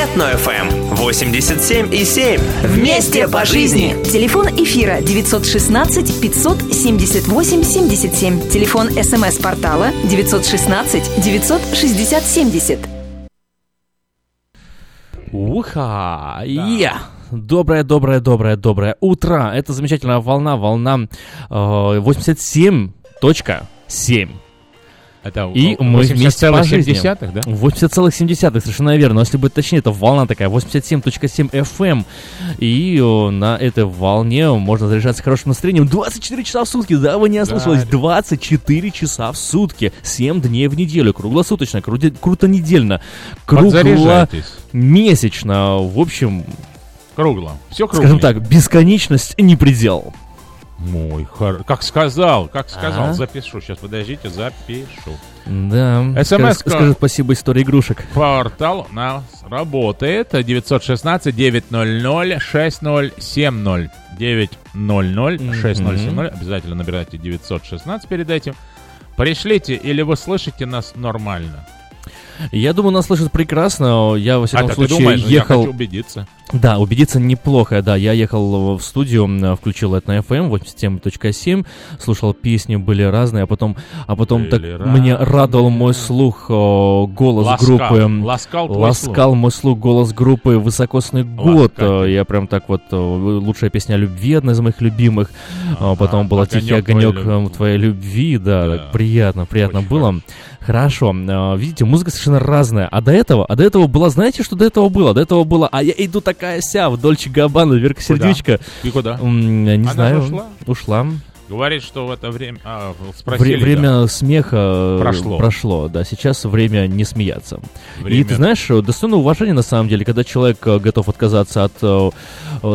Этно-ФМ 87,7. Вместе по жизни. Телефон эфира 916 578 77. Телефон смс-портала 916 960 70. Уха! Я! Доброе, доброе, доброе, доброе утро. Это замечательная волна, волна э, 87.7. Это И мы вместе по жизни. 80,7, да? 80,7, совершенно верно. Но если быть точнее, это волна такая, 87.7 FM. И о, на этой волне можно заряжаться хорошим настроением 24 часа в сутки. Да, вы не ослышались. 24 часа в сутки. 7 дней в неделю. Круглосуточно, крути- крутонедельно. Подзаряжайтесь. Кругломесячно. В общем, Кругло. Все кругло. скажем так, бесконечность не предел. Мой, хор- как сказал, как сказал, А? запишу. Сейчас, подождите, запишу. Да. СМС Скажи, скажи спасибо истории игрушек. Портал у нас работает 916-900-6070. 900-6070. Обязательно набирайте 916 перед этим. Пришлите, или вы слышите нас нормально? Я думаю, нас слышат прекрасно. Я, во всяком а, случае, думаешь, ну, я ехал... хочу убедиться. Да, убедиться неплохо, да. Я ехал в студию, включил это на FM 87.7, слушал песни, были разные, а потом, а потом так Были мне радовал мой слух о, голос Ласкал, группы. ласкал ласкал мой слух голос группы «Высокосный год». Ласкатель. Э, Я прям так вот, лучшая песня о любви, одна из моих любимых. А потом была «Тихий «Огонек твоей любви», да, так приятно, приятно было. Хорошо, Э, видите, музыка совершенно разная. А до этого, а до этого было, знаете, что до этого было? До этого было, а я иду так такая ся, в Дольче Габбана, Верка Сердючка. И куда? Не Она знаю. ушла? Ушла. Говорит, что в это время... А, Вре- спросили, время да. смеха э, Прошло. прошло, да. Сейчас время не смеяться. И Время- ты знаешь, э, достойно уважения на самом деле, когда человек готов отказаться от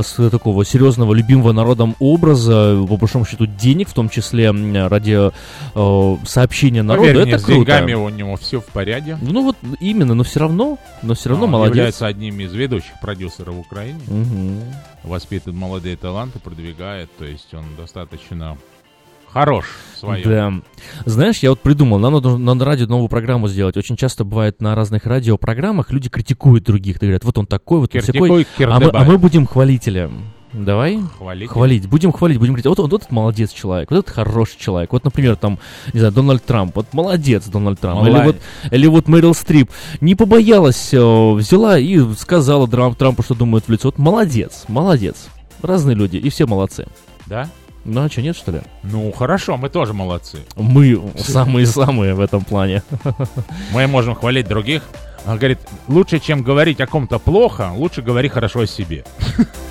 с такого серьезного, любимого народом образа, э, по большому счету денег, в том числе ради э, сообщения народу, Поверь это мне, с круто. деньгами у него все в порядке. Ну вот именно, но все равно, но все равно Он молодец. является одним из ведущих продюсеров в Украине. Мгм. Воспитывает молодые таланты, продвигает. То есть он достаточно хорош в своем. Да. Знаешь, я вот придумал, нам надо, надо на радио новую программу сделать. Очень часто бывает на разных радиопрограммах люди критикуют других. Ты говорят, вот он такой, вот он Критикуй, такой. А мы, а мы будем хвалителем. Давай? Хвалитель? Хвалить. Будем хвалить, будем говорить, вот, вот этот молодец человек, вот этот хороший человек. Вот, например, там, не знаю, Дональд Трамп. Вот молодец Дональд Трамп. Или Молодец. вот, или вот Мэрил Стрип. Не побоялась, э, взяла и сказала Трам- Трампу, что думает в лицо. Вот молодец, молодец. Разные люди, и все молодцы. Да? Ну, а что, нет, что ли? Ну, хорошо, мы тоже молодцы. Мы самые-самые в этом плане. *laughs* Мы можем хвалить других. Он говорит, лучше, чем говорить о ком-то плохо, лучше говори хорошо о себе. *laughs*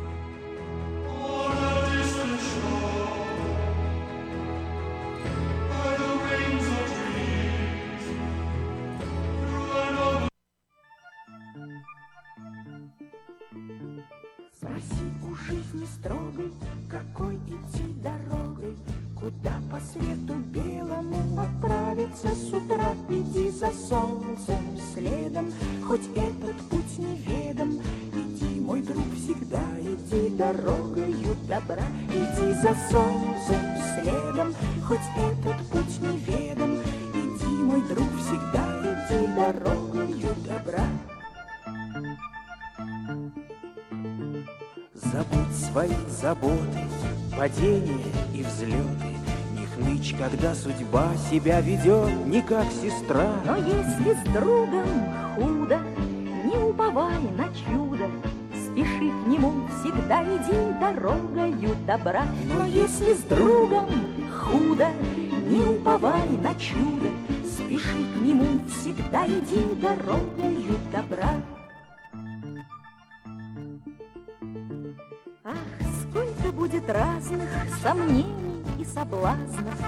Добра. Иди за солнцем следом, хоть этот путь неведом. Иди, мой друг, всегда иди дорогою добра. Забудь свои заботы, падения и взлеты. Них хнычь, когда судьба себя ведет не как сестра. Но если с другом худо, не уповай на чудо, Спеши к нему, всегда иди дорогою добра. Но если с другом худо, не уповай на чудо, Спеши к нему, всегда иди дорогою добра. Ах, сколько будет разных сомнений и соблазнов,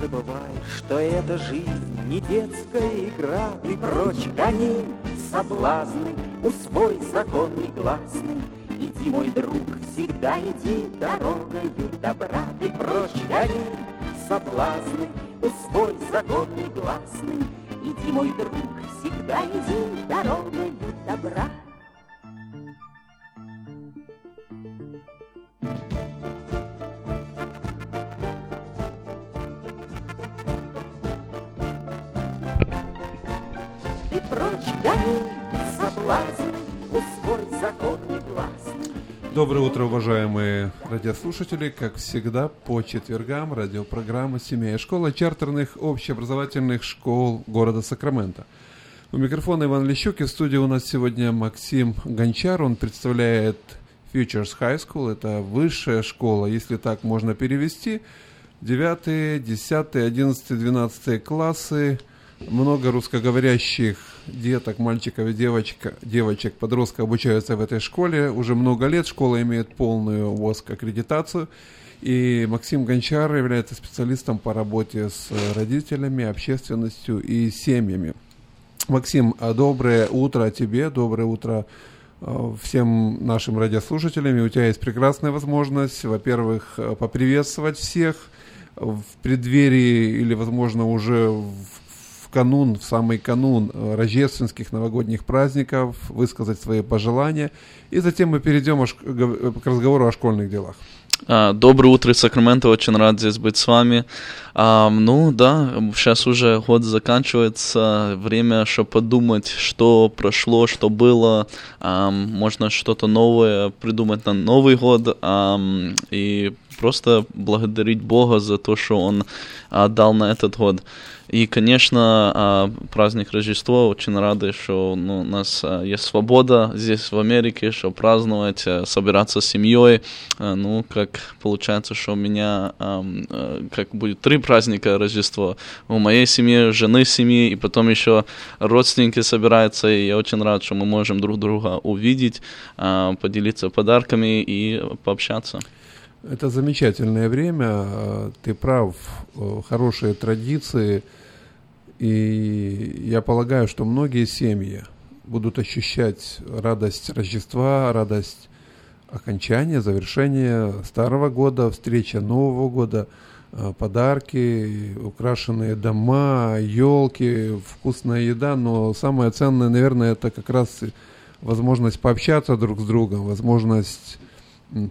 Забывай, что эта жизнь не детская игра, Ты прочь гони соблазны, усвой закон негласный. Иди, мой друг, всегда иди дорогою добра, Ты прочь гони соблазны, усвой закон негласный. Иди, мой друг, всегда иди дорогою добра. Доброе утро, уважаемые радиослушатели. Как всегда, по четвергам радиопрограмма «Семья и школа» чартерных общеобразовательных школ города Сакраменто. У микрофона Иван Лещук, и в студии у нас сегодня Максим Гончар. Он представляет Futures High School. Это высшая школа, если так можно перевести. 9, 10, 11, 12 классы. Много русскоговорящих деток, мальчиков и девочек, девочек, подростков обучаются в этой школе. Уже много лет школа имеет полную ВОСК аккредитацию. И Максим Гончар является специалистом по работе с родителями, общественностью и семьями. Максим, а доброе утро тебе, доброе утро э, всем нашим радиослушателям. И у тебя есть прекрасная возможность, во-первых, э, поприветствовать всех в преддверии или, возможно, уже в канун, в самый канун э, рождественских новогодних праздников, высказать свои пожелания. И затем мы перейдем гов- к разговору о школьных делах. А, Доброе утро, Сакраменто, очень рад здесь быть с вами. А, ну да, сейчас уже год заканчивается, время, чтобы подумать, что прошло, что было, можно что-то новое придумать на Новый год, и просто благодарить Бога за то, что Он а, дал на этот год. И, конечно, а, праздник Рождества, очень рады, что ну, у нас а, есть свобода здесь, в Америке, что праздновать, а, собираться с семьей. А, Ну, как получается, что у меня ам, а, как будет три праздника Рождества. У моей семьи, жены семьи, и потом еще родственники собираются, и я очень рад, что мы можем друг друга увидеть, а, поделиться подарками и пообщаться. Это замечательное время, ты прав, э, хорошие традиции, и я полагаю, что многие семьи будут ощущать радость Рождества, радость окончания, завершения старого года, встреча Нового года, э, подарки, украшенные дома, елки, вкусная еда, но самое ценное, наверное, это как раз возможность пообщаться друг с другом, возможность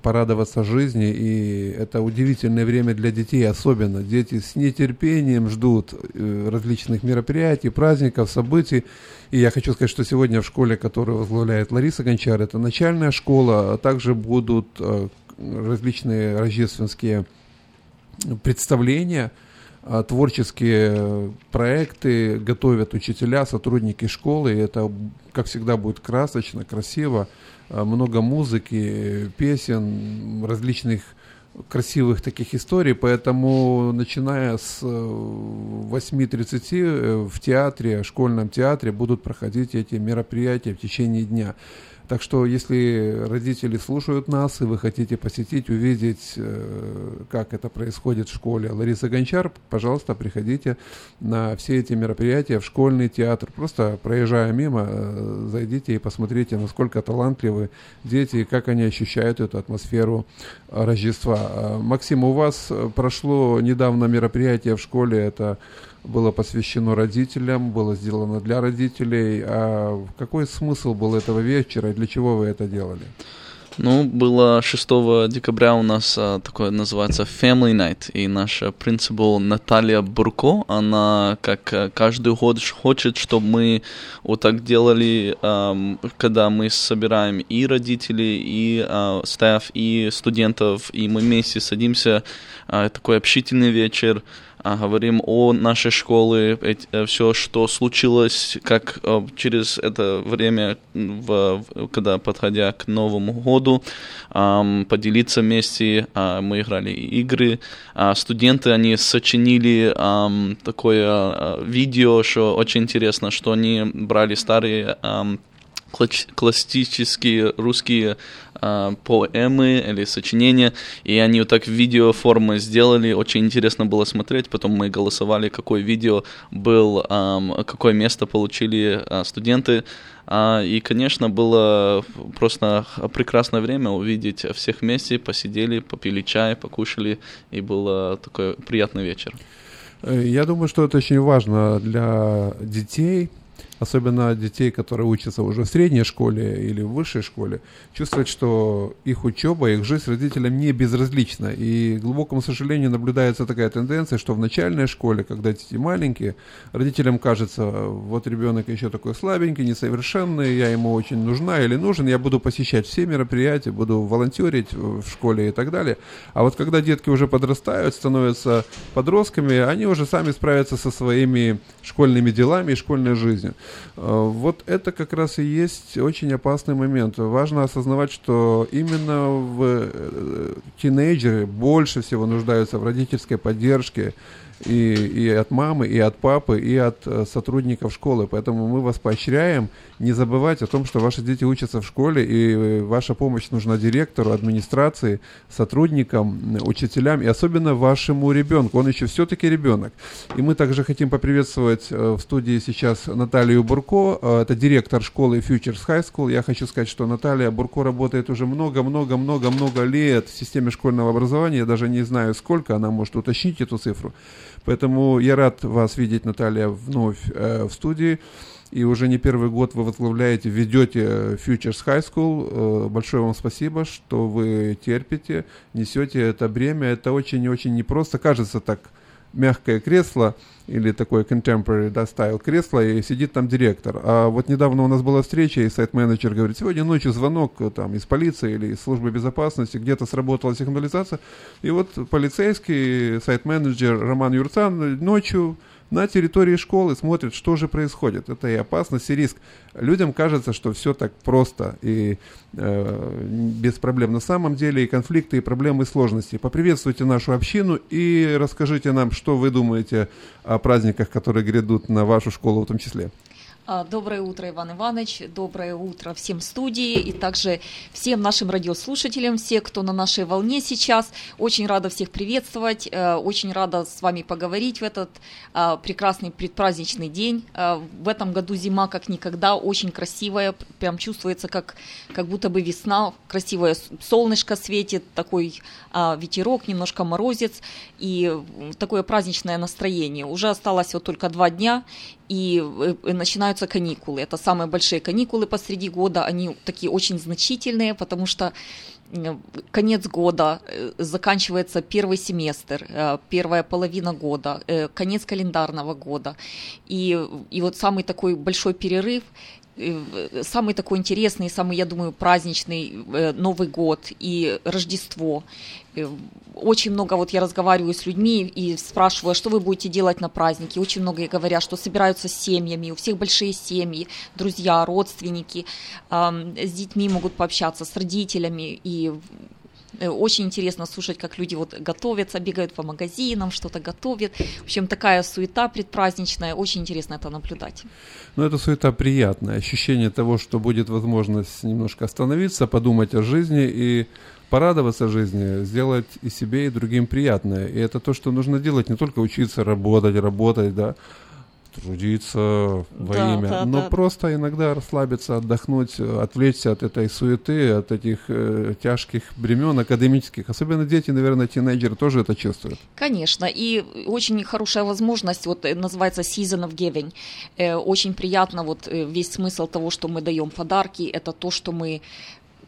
порадоваться жизни, и это удивительное время для детей особенно. Дети с нетерпением ждут э, различных мероприятий, праздников, событий. И я хочу сказать, что сегодня в школе, которую возглавляет Лариса Гончар, это начальная школа, а также будут э, различные рождественские представления, а, творческие проекты готовят учителя, сотрудники школы. И это, как всегда, будет красочно, красиво. А, Много музыки, песен, различных красивых таких историй, поэтому начиная с э, 8.30 э, в театре, школьном театре будут проходить эти мероприятия в течение дня. Так что, если родители слушают нас, и вы хотите посетить, увидеть, э, как это происходит в школе Лариса Гончар, пожалуйста, приходите на все эти мероприятия в школьный театр. Просто проезжая мимо, э, зайдите и посмотрите, насколько талантливы дети, и как они ощущают эту атмосферу э, Рождества. А, Максим, у вас э, прошло недавно мероприятие в школе, это было посвящено родителям, было сделано для родителей. А какой смысл был этого вечера и для чего вы это делали? Ну, было 6 декабря у нас а, такое называется Family Night, и наша принципал Наталья Бурко, она как а, каждый год хочет, чтобы мы вот так делали, а, когда мы собираем и родителей, и а, стаф, и студентов, и мы вместе садимся, а, такой общительный вечер, говорим о нашей школе, э, все, что случилось, как э, через это время, в, когда подходя к Новому году, поделиться вместе. А, мы играли игры. А, студенты, они сочинили такое видео, что очень интересно, что они брали старые классические русские э, поэмы или сочинения, и они вот так в видеоформе сделали, очень интересно было смотреть, потом мы голосовали, какое видео был, э, какое место получили э, студенты, э, и, конечно, было просто прекрасное время увидеть всех вместе, посидели, попили чай, покушали, и был такой приятный вечер. Э, я думаю, что это очень важно для детей, особенно детей, которые учатся уже в средней школе или в высшей школе, чувствовать, что их учеба, их жизнь родителям не безразлична. И, к глубокому сожалению, наблюдается такая тенденция, что в начальной школе, когда дети маленькие, родителям кажется, вот ребенок еще такой слабенький, несовершенный, я ему очень нужна или нужен, я буду посещать все мероприятия, буду волонтерить в школе и так далее. А вот когда детки уже подрастают, становятся подростками, они уже сами справятся со своими школьными делами и школьной жизнью. Э, вот это как раз и есть очень опасный момент. Важно осознавать, что именно в э, тинейджеры больше всего нуждаются в родительской поддержке, и, и от мамы, и от папы, и от э, сотрудников школы. Поэтому мы вас поощряем не забывать о том, что ваши дети учатся в школе, и э, ваша помощь нужна директору, администрации, сотрудникам, учителям, и особенно вашему ребенку. Он еще все-таки ребенок. И мы также хотим поприветствовать э, в студии сейчас Наталью Бурко. Это директор школы Futures High School. Я хочу сказать, что Наталья Бурко работает уже много-много-много-много лет в системе школьного образования. Я даже не знаю, сколько она может уточнить эту цифру. Поэтому я рад вас видеть, Наталья, вновь э, в студии. И уже не первый год вы возглавляете, ведете Futures High School. Э, большое вам спасибо, что вы терпите, несете это бремя. Это очень-очень непросто. Кажется так, мягкое кресло или такое contemporary да, стайл кресло, и сидит там директор. А вот недавно у нас была встреча, и сайт-менеджер говорит, сегодня ночью звонок э, там из полиции или из службы безопасности, где-то сработала сигнализация, и вот полицейский сайт-менеджер Роман Юрцан ночью на территории школы, смотрят, что же происходит. Это и опасность, и риск. Людям кажется, что все так просто и э, без проблем. На самом деле и конфликты, и проблемы, и сложности. Поприветствуйте нашу общину и расскажите нам, что вы думаете о праздниках, которые грядут на вашу школу в том числе. А, доброе утро, Иван Иванович. Доброе утро всем студии и также всем нашим радиослушателям, все, кто на нашей волне сейчас. Очень рада всех приветствовать, э, очень рада с вами поговорить в этот а, прекрасный предпраздничный день. А, в этом году зима как никогда, очень красивая, прям чувствуется, как, как будто бы весна, красивое солнышко светит, такой ветерок, немножко морозец и такое праздничное настроение. Уже осталось вот только два дня, и э, начинаются каникулы. Это самые большие каникулы посреди года, они такие очень значительные, потому что конец года, э, заканчивается первый семестр, э, первая половина года, конец календарного года. И, и вот самый такой большой перерыв, самый такой интересный, самый, я думаю, праздничный Новый год и Рождество. Очень много, вот я разговариваю с людьми и спрашиваю, а что вы будете делать на празднике. Очень много говорят, что собираются с семьями, у всех большие семьи, друзья, родственники, с детьми могут пообщаться, с родителями. И э, очень интересно слушать, как люди вот готовятся, бегают по магазинам, что-то готовят. В общем, такая суета предпраздничная, очень интересно это наблюдать. Ну, это суета приятная, ощущение того, что будет возможность немножко остановиться, подумать о жизни и порадоваться жизни, сделать и себе, и другим приятное. И это то, что нужно делать, не только учиться работать, работать, да, трудиться во да, имя, да, но да. просто иногда расслабиться, отдохнуть, отвлечься от этой суеты, от этих э, тяжких бремен академических. Особенно дети, наверное, тинейджеры тоже это чувствуют. Конечно, и очень хорошая возможность, вот э, называется Season of Giving. Э, очень приятно, вот э, весь смысл того, что мы даем подарки, это то, что мы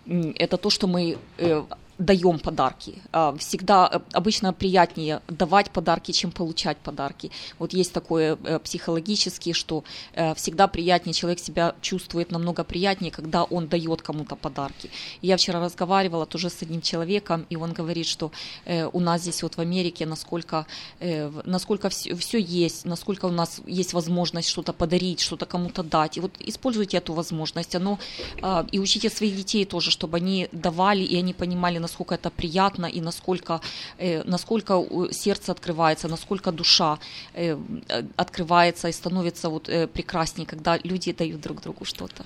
это то, что мы э, даем подарки. А, всегда э, обычно приятнее давать подарки, чем получать подарки. Вот есть такое э, психологически, что э, всегда приятнее, человек себя чувствует намного приятнее, когда он дает кому-то подарки. Я вчера разговаривала тоже с одним человеком, и он говорит, что у нас здесь вот в Америке насколько, насколько все, все есть, насколько у нас есть возможность что-то подарить, что-то кому-то дать. И вот используйте эту возможность. Оно, а, и учите своих детей тоже, чтобы они давали, и они понимали, насколько это приятно и насколько, э, насколько сердце открывается, насколько душа э, открывается и становится вот э, прекраснее, когда люди дают друг другу что-то.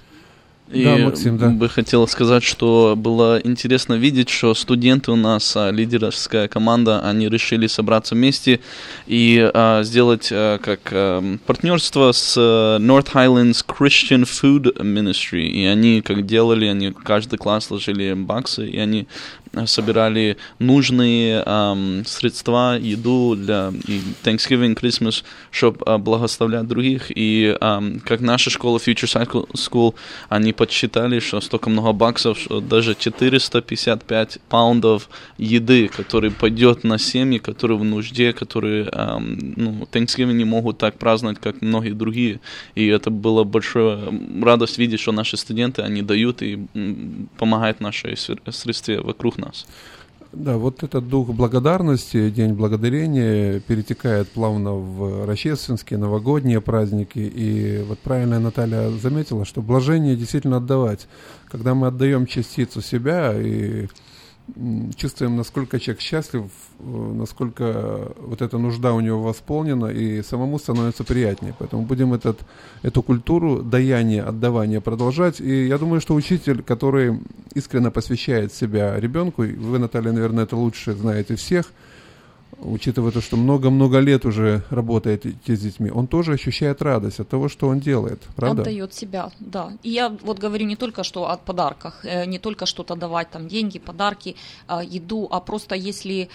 И да, Максим, да. бы хотел сказать, что было интересно видеть, что студенты у нас, а, лидерская команда, они решили собраться вместе и а, сделать а, как а, партнерство с а, North Highlands Christian Food Ministry. И они как делали, они каждый класс ложили баксы, и они собирали нужные um, средства, еду для и Thanksgiving, Christmas, чтобы uh, благословлять других. И um, как наша школа Future School, они подсчитали, что столько много баксов, что даже 455 паундов еды, который пойдет на семьи, которые в нужде, которые um, ну, Thanksgiving не могут так праздновать, как многие другие. И это было большая радость видеть, что наши студенты, они дают и помогают нашей средстве вокруг нас нас. Да, вот этот дух благодарности, День Благодарения перетекает плавно в рождественские, новогодние праздники. И вот правильно Наталья заметила, что блажение действительно отдавать. Когда мы отдаем частицу себя и чувствуем, насколько человек счастлив, э, насколько вот эта нужда у него восполнена, и самому становится приятнее. Поэтому будем этот, эту культуру даяния, отдавания продолжать. И я думаю, что учитель, который искренне посвящает себя ребенку, вы, Наталья, наверное, это лучше знаете всех – учитывая то, что много-много лет уже работаете с детьми, он тоже ощущает радость от того, что он делает, правда? Отдает себя, да. И я вот говорю не только что о подарках, э, не только что-то давать, там, деньги, подарки, а, еду, а просто если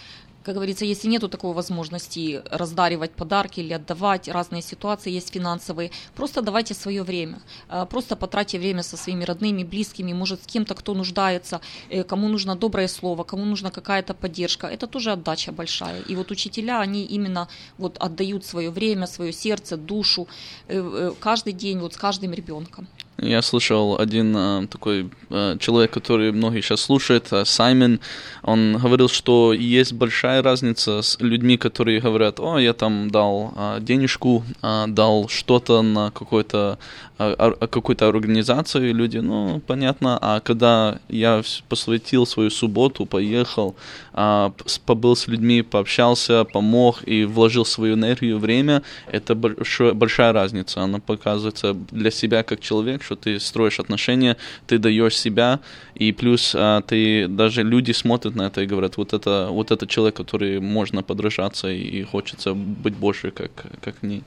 как говорится, если нету такой возможности раздаривать подарки или отдавать, разные ситуации есть финансовые, просто давайте свое время, а, просто потратьте время со своими родными, близкими, может, с кем-то, кто нуждается, э, кому нужно доброе слово, кому нужна какая-то поддержка, это тоже отдача большая. И вот учителя, они именно вот отдают свое время, свое сердце, душу э, э, каждый день вот с каждым ребенком. Я слышал один э, такой э, человек, который многие сейчас слушают, э, Саймон, он говорил, что есть большая разница с людьми, которые говорят, о, я там дал э, денежку, э, дал что-то на какой-то какой-то организации, и люди, ну, понятно, а когда я посвятил свою субботу, поехал, э, побыл с людьми, пообщался, помог и вложил свою энергию, время, это большая, большая разница, она показывается для себя как человек, что ты строишь отношения, ты даешь себя, и плюс а, ты даже люди смотрят на это и говорят, вот это вот это человек, который можно подражаться и хочется быть больше как как ней.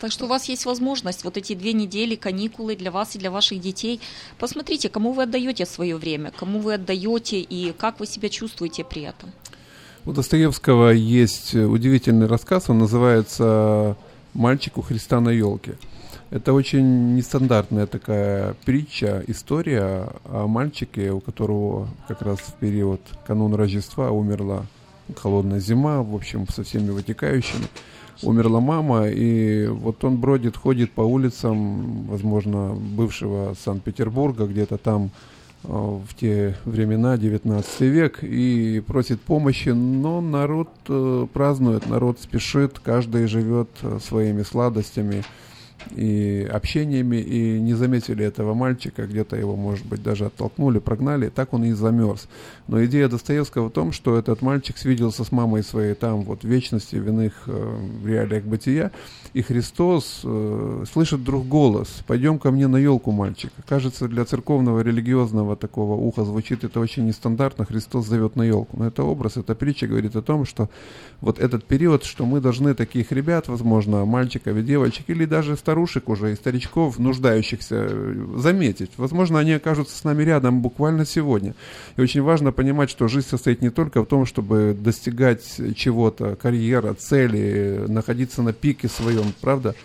Так что у вас есть возможность вот эти две недели каникулы для вас и для ваших детей. Посмотрите, кому вы отдаете свое время, кому вы отдаете и как вы себя чувствуете при этом. У Достоевского есть удивительный рассказ, он называется «Мальчик у Христа на елке». Это очень нестандартная такая притча, история о мальчике, у которого как раз в период канун Рождества умерла холодная зима, в общем, со всеми вытекающими. Умерла мама, и вот он бродит, ходит по улицам, возможно, бывшего Санкт-Петербурга, где-то там э, в те времена, 19 век, и просит помощи, но народ э, празднует, народ спешит, каждый живет э, своими сладостями, и общениями, и не заметили этого мальчика, где-то его, может быть, даже оттолкнули, прогнали, так он и замерз. Но идея Достоевского в том, что этот мальчик свиделся с мамой своей там, вот, в вечности, в иных э, реалиях бытия, и Христос э, слышит вдруг голос «Пойдем ко мне на елку, мальчик». Кажется, для церковного религиозного такого уха звучит это очень нестандартно, Христос зовет на елку. Но это образ, эта притча говорит о том, что вот этот период, что мы должны таких ребят, возможно, мальчиков и девочек, или даже старушек уже и старичков, нуждающихся, заметить. Возможно, они окажутся с нами рядом буквально сегодня. И очень важно понимать, что жизнь состоит не только в том, чтобы достигать чего-то, карьера, цели, находиться на пике своем, правда?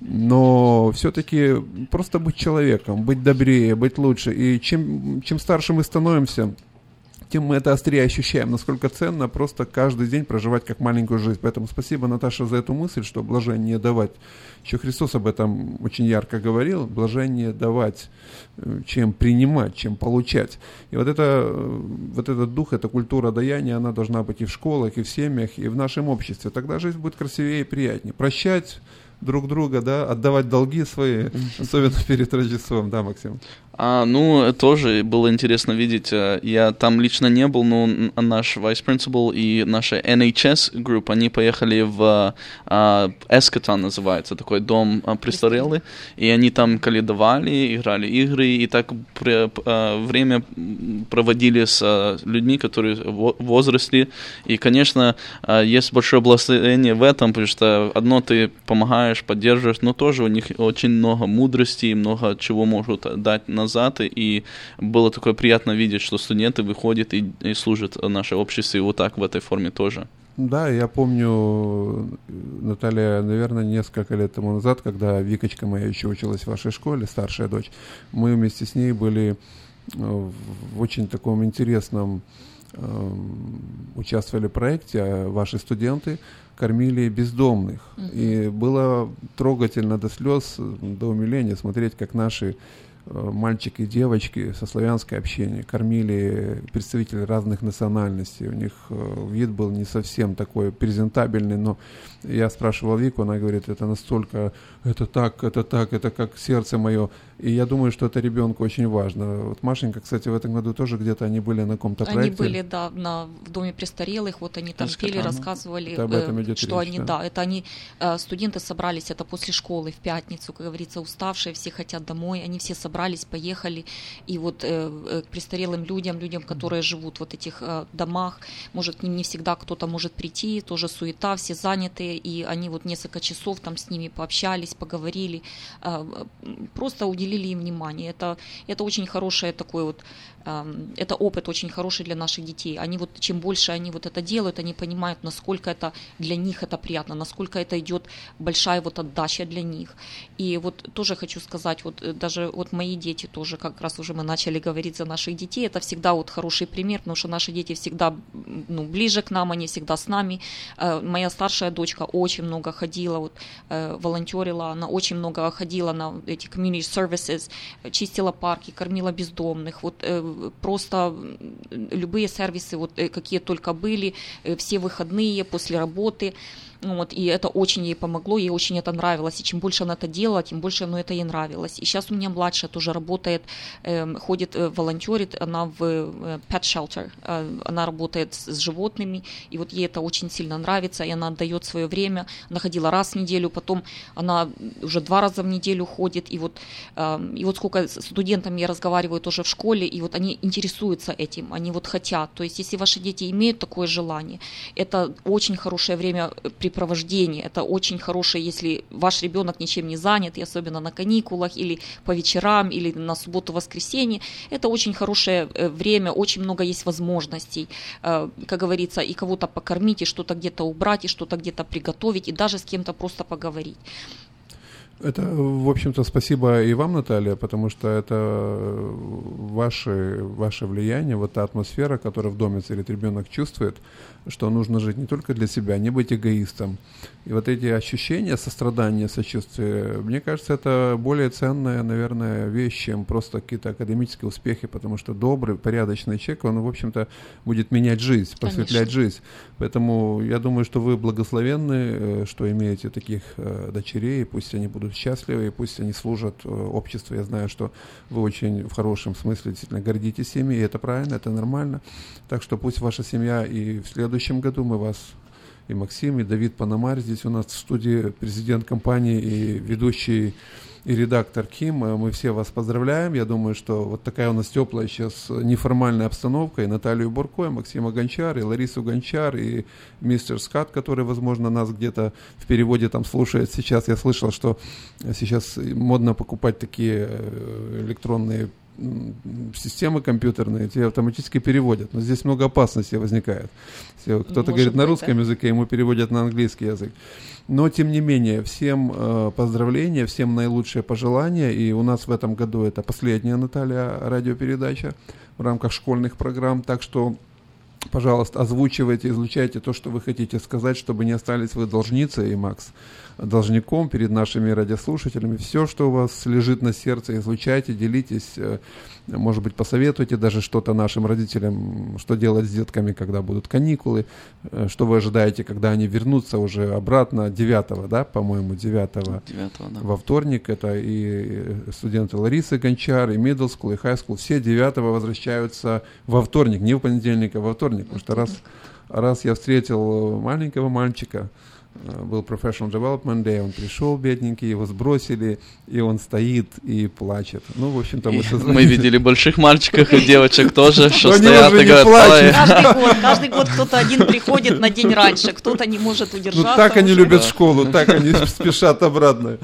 но все-таки просто быть человеком, быть добрее, быть лучше. И чем, чем старше мы становимся, тем мы это острее ощущаем, насколько ценно просто каждый день проживать как маленькую жизнь. Поэтому спасибо, Наташа, за эту мысль, что блажение давать. Еще Христос об этом очень ярко говорил. Блажение давать, э, чем принимать, чем получать. И вот, это, э, вот этот дух, эта культура даяния, она должна быть и в школах, и в семьях, и в нашем обществе. Тогда жизнь будет красивее и приятнее. Прощать друг друга, да, отдавать долги свои, особенно перед Рождеством, да, Максим? А, ну, тоже было интересно видеть. э, Я там лично не был, но наш vice principal и наша NHS группа, они поехали в а, Эскотон называется, такой дом а, престарелый, и они там каледовали, играли игры, и так а, время проводили с а, людьми, которые в возрасте. И, конечно, а, есть большое благословение в этом, потому что одно ты помогаешь, поддерживаешь, но тоже у них очень много мудрости и много чего могут дать назад. И было такое приятно видеть, что студенты выходят и, и служат наше общество и вот так в этой форме тоже. Да, я помню, Наталья, наверное, несколько лет тому назад, когда Викочка моя еще училась в вашей школе, старшая дочь, мы вместе с ней были э, в очень таком интересном, эм, участвовали в проекте, а ваши студенты кормили бездомных. И было трогательно до слез, до умиления смотреть, как наши мальчики и девочки со славянской общения кормили представителей разных национальностей. У них э, вид был не совсем такой презентабельный, но я спрашивал Вику, она говорит, это настолько, это так, это так, это как сердце мое. И я думаю, что это ребенку очень важно. Вот Машенька, кстати, в этом году тоже где-то они были на каком-то Они проекте. были, да, на, в доме престарелых, вот они там пели, рассказывали, Это об этом э, идет что речь, они, да. да, это они, э, студенты собрались, это после школы в пятницу, как говорится, уставшие, все хотят домой, они все собрались, поехали, и вот э, к престарелым людям, людям, которые живут в вот этих домах, может, не всегда кто-то может прийти, тоже суета, все занятые, и они вот несколько часов там с ними пообщались, поговорили, э, просто уделили им внимание. Это, это очень хорошее такое вот, это опыт очень хороший для наших детей. Они вот, чем больше они вот это делают, они понимают, насколько это для них это приятно, насколько это идет большая вот отдача для них. И вот тоже хочу сказать, вот э, даже вот мои дети тоже, как раз уже мы начали говорить за наших детей, это всегда вот хороший пример, потому что наши дети всегда ну, ближе к нам, они всегда с нами. Э, Моя старшая дочка очень много ходила, вот, э, волонтерила, она очень много ходила на эти community services, чистила парки, кормила бездомных, вот просто любые сервисы, вот э, какие только были, э, все выходные после работы. Вот, и это очень ей помогло, ей очень это нравилось. И чем больше она это делала, тем больше ну, это ей нравилось. И сейчас у меня младшая тоже работает, эм, ходит, э, волонтерит, она в э, pet shelter, э, она работает с, с животными, и вот ей это очень сильно нравится, и она отдает свое время. Она ходила раз в неделю, потом она уже два раза в неделю ходит, и вот, эм, и вот сколько с студентами я разговариваю тоже в школе, и вот они интересуются этим, они вот хотят. То есть если ваши дети имеют такое желание, это очень хорошее времяпрепровождение, это очень хорошее, если ваш ребенок ничем не занят, и особенно на каникулах, или по вечерам, или на субботу-воскресенье, это очень хорошее э, время, очень много есть возможностей, э, как говорится, и кого-то покормить, и что-то где-то убрать, и что-то где-то приготовить, и даже с кем-то просто поговорить. Это, в общем-то, спасибо и вам, Наталья, потому что это ваше, ваше влияние, вот та атмосфера, которая в доме царит, ребенок чувствует, что нужно жить не только для себя, не быть эгоистом. И вот эти ощущения сострадания, сочувствия, мне кажется, это более ценная, наверное, вещь, чем просто какие-то академические успехи, потому что добрый, порядочный человек, он, в общем-то, будет менять жизнь, просветлять Конечно. жизнь. Поэтому я думаю, что вы благословенны, э, что имеете таких э, дочерей, пусть они будут счастливы, и пусть они служат э, обществу. Я знаю, что вы очень в хорошем смысле действительно гордитесь ими, и это правильно, это нормально. Так что пусть ваша семья и в следующем году мы вас и Максим, и Давид Панамарь здесь у нас в студии, президент компании и ведущий и редактор Ким. Э, Мы все вас поздравляем. Я думаю, что вот такая у нас теплая сейчас неформальная обстановка. И Наталью Бурко, и Максима Гончар, и Ларису Гончар, и мистер Скат, который, возможно, нас где-то в переводе там слушает сейчас. Я слышал, что сейчас модно покупать такие э, электронные системы компьютерные тебе автоматически переводят. Но здесь много опасностей возникает. Кто-то говорит на быть, русском да. языке, ему переводят на английский язык. Но, тем не менее, всем э, поздравления, всем наилучшие пожелания. И у нас в этом году это последняя, Наталья, радиопередача в рамках школьных программ. Так что пожалуйста, озвучивайте, излучайте то, что вы хотите сказать, чтобы не остались вы должницей, и Макс должником перед нашими радиослушателями. Все, что у вас лежит на сердце, излучайте, делитесь, э, может быть, посоветуйте даже что-то нашим родителям, что делать с детками, когда будут каникулы, э, что вы ожидаете, когда они вернутся уже обратно 9, да, по-моему, 9, 9, да. во вторник. Это и студенты Ларисы Гончар, и middle school, и high school. Все 9 возвращаются во вторник, не в понедельник, а во вторник. Потому что раз, раз я встретил маленького мальчика, был Professional Development Day, он пришел, бедненький, его сбросили, и он стоит и плачет. Ну, в общем-то, мы созвонились. мы видели больших мальчиков и девочек тоже, что стоят уже и не говорят. Каждый год, каждый год кто-то один приходит на день раньше, кто-то не может Ну, удержаться. так они любят школу, так они спешат обратно.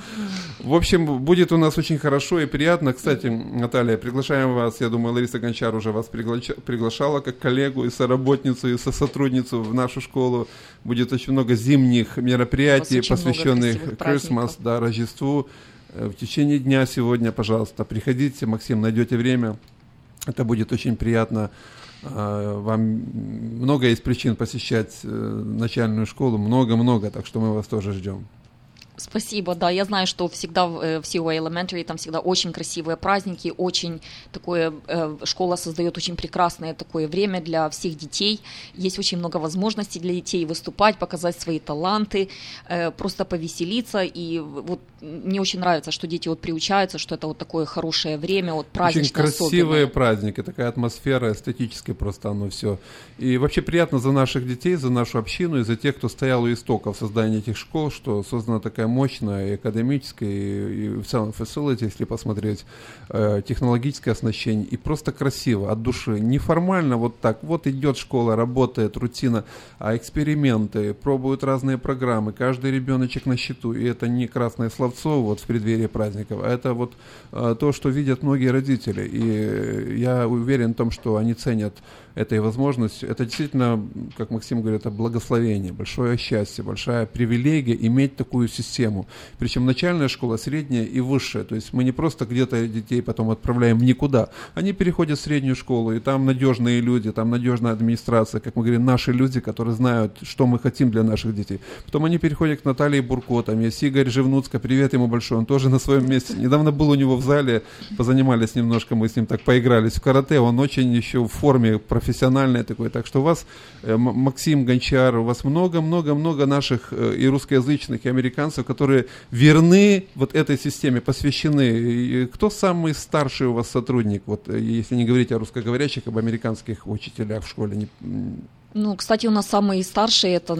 В общем, будет у нас очень хорошо и приятно. Кстати, Наталья, приглашаем вас, я думаю, Лариса Гончар уже вас приглача- приглашала как коллегу и соработницу, и сотрудницу в нашу школу. Будет очень много зимних мероприятий, посвященных праздников. да, Рождеству. Э, В течение дня сегодня, пожалуйста, приходите, Максим, найдете время. Это будет очень приятно. А, Вам много есть причин посещать э, начальную школу, много-много, так что мы вас тоже ждем. Спасибо, да, я знаю, что всегда в э, в COA Elementary там всегда очень красивые праздники, очень такое, э, школа создает очень прекрасное такое время для всех детей, есть очень много возможностей для детей выступать, показать свои таланты, э, просто повеселиться, и вот мне очень нравится, что дети вот приучаются, что это вот такое хорошее время, вот Очень праздничное, красивые особенное. праздники, такая атмосфера, эстетически просто оно все. И вообще приятно за наших детей, за нашу общину и за тех, кто стоял у истоков создания этих школ, что создана такая мощная и академическая, и, и в целом facility, если посмотреть, э, технологическое оснащение, и просто красиво, от души. Неформально вот так, вот идет школа, работает, рутина, а эксперименты, пробуют разные программы, каждый ребеночек на счету, и это не красное словцо вот в преддверии праздников, а это вот э, то, что видят многие родители, и я уверен в том, что они ценят этой возможностью. Это действительно, как Максим говорит, это благословение, большое счастье, большая привилегия иметь такую систему. Причем начальная школа, средняя и высшая. То есть мы не просто где-то детей потом отправляем никуда. Они переходят в среднюю школу, и там надежные люди, там надежная администрация, как мы говорим, наши люди, которые знают, что мы хотим для наших детей. Потом они переходят к Наталье Бурко, там есть Игорь Живнуцко, привет ему большой, он тоже на своем месте. Недавно был у него в зале, позанимались немножко, мы с ним так поигрались в карате, он очень еще в форме профессиональной такой. Так что у вас, э, Максим Гончар, у вас много-много-много наших э, и русскоязычных, и американцев, которые верны вот этой системе, посвящены. И кто самый старший у вас сотрудник, вот э, если не говорить о русскоговорящих, об американских учителях в школе? Ну, кстати, у нас самый старший это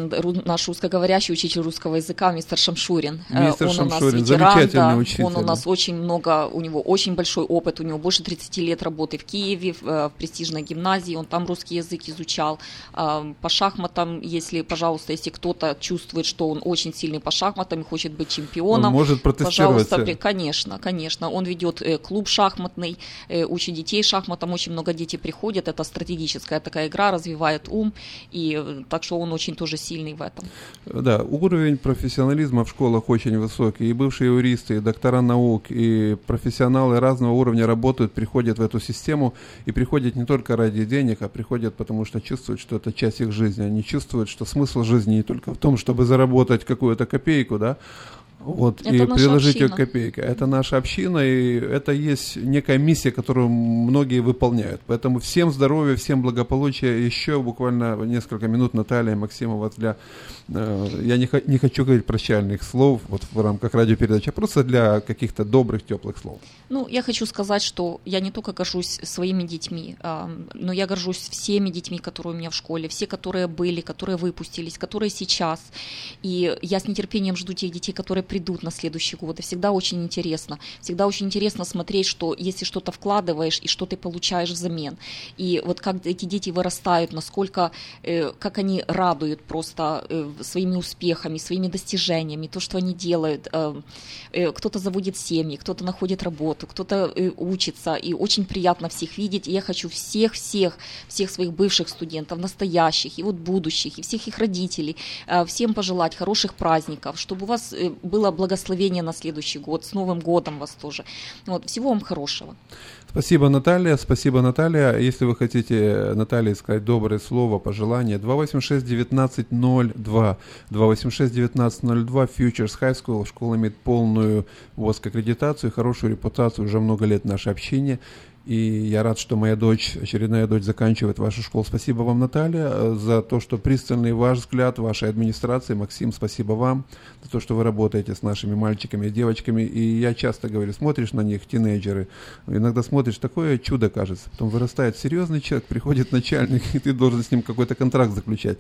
наш русскоговорящий учитель русского языка мистер Шамшурин. Э, Мистер он у нас Шамшурин, ветеран, замечательный да, учитель. Он у нас очень много, у него очень большой опыт, у него больше 30 лет работы в Киеве, в, э, в престижной гимназии, он там русский язык изучал. По шахматам, если, пожалуйста, если кто-то чувствует, что он очень сильный по шахматам и хочет быть чемпионом, Он может протестировать пожалуйста, конечно, конечно. Он ведет э, клуб шахматный, учит детей шахматам, очень много детей приходят, это стратегическая такая игра, развивает ум, и э, так что он очень тоже сильный в этом. Да, уровень профессионализма в школах очень высокий. И бывшие юристы, и доктора наук, и профессионалы разного уровня работают, приходят в эту систему, и приходят не только ради денег, а приходят потому, что чувствуют, что это часть их жизни. Они чувствуют, что смысл жизни не только в том, чтобы заработать какую-то копейку, да, вот, Это и приложить ее община. к копейке. Это наша община, и это есть некая миссия, которую многие выполняют. Поэтому всем здоровья, всем благополучия. Еще буквально несколько минут Наталья Максимова для... я не, не хочу говорить прощальных слов вот в рамках радиопередачи, а просто для каких-то добрых, теплых слов. Ну, я хочу сказать, что я не только горжусь своими детьми, а, но я горжусь всеми детьми, которые у меня в школе, все, которые были, которые выпустились, которые сейчас. И я с нетерпением жду тех детей, которые придут на следующий год. И всегда очень интересно. Всегда очень интересно смотреть, что если что-то вкладываешь и что ты получаешь взамен. И вот как эти дети вырастают, насколько, э, как они радуют просто э, своими успехами, своими достижениями, то, что они делают. Э, э, кто-то заводит семьи, кто-то находит работу, кто-то э, учится. И очень приятно всех видеть. И я хочу всех-всех, всех своих бывших студентов, настоящих и вот будущих, и всех их родителей, всем пожелать хороших праздников, чтобы у вас было благословение на следующий год, с Новым годом вас тоже. Вот, всего вам хорошего. Спасибо, Наталья. Спасибо, Наталья. Если вы хотите Наталье сказать доброе слово, пожелание, 286-1902. 286-1902 Futures High School. Школа имеет полную ВОСК аккредитацию, хорошую репутацию, уже много лет наше общение. И я рад, что моя дочь, очередная дочь, заканчивает вашу школу. Спасибо вам, Наталья, за то, что пристальный ваш взгляд вашей администрации. Максим, спасибо вам за то, что вы работаете с нашими мальчиками и девочками. И я часто говорю, смотришь на них, тинейджеры, иногда смотришь, такое чудо кажется. Потом вырастает серьезный человек, приходит начальник, *laughs* и ты должен с ним какой-то контракт заключать.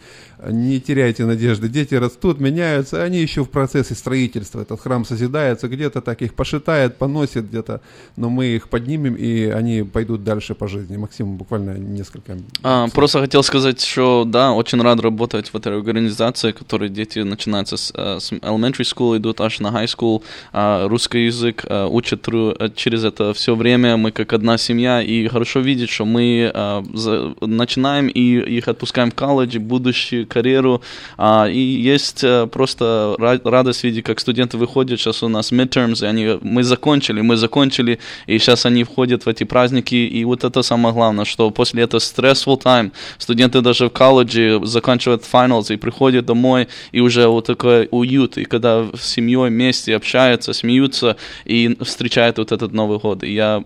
Не теряйте надежды. Дети растут, меняются, они еще в процессе строительства. Этот храм созидается, где-то так их пошитает, поносит где-то, но мы их поднимем, и они они пойдут дальше по жизни. Максим, буквально несколько. А, просто хотел сказать, что да, очень рад работать в этой организации, которые дети начинаются с, э, с elementary school, идут аж на high school, а, русский язык а, учат э, через это все время. Мы как одна семья, и хорошо видеть, что мы начинаем и их отпускаем в колледж, будущую карьеру. А, и есть просто радость видеть, как студенты выходят. Сейчас у нас midterms, и они, мы закончили, мы закончили, и сейчас они входят в эти праздники, и вот это самое главное, что после этого stressful time, студенты даже в колледже заканчивают finals и приходят домой, и уже вот такой уют, и когда с семьей вместе общаются, смеются и встречают вот этот Новый год. И я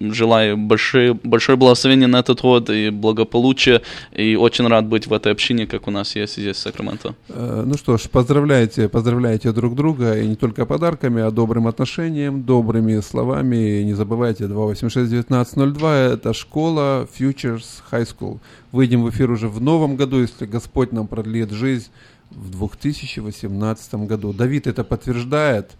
желаю большое, большое благословение на этот год и благополучия, и очень рад быть в этой общине, как у нас есть здесь в Сакраменто. Э, ну что ж, поздравляйте, поздравляйте друг друга, и не только подарками, а добрым отношением, добрыми словами, и не забывайте 286 19.02 это школа Futures High School. Выйдем в эфир уже в новом году, если Господь нам продлит жизнь в 2018 году. Давид это подтверждает.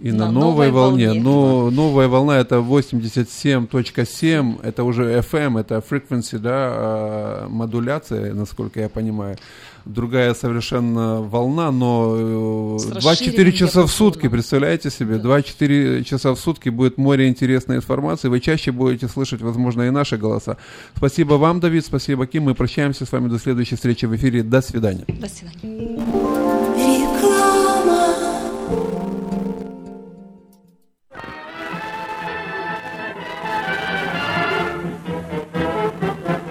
И на, на новой, новой волне. волне. Но новая волна это 87.7, это уже FM, это frequency, да, а, модуляция, насколько я понимаю другая совершенно волна, но 24 э, часа в сутки, представляете себе, да. 24 часа в сутки будет море интересной информации, вы чаще будете слышать, возможно, и наши голоса. Спасибо вам, Давид, спасибо, Ким, мы прощаемся с вами до следующей встречи в эфире, до свидания. До свидания.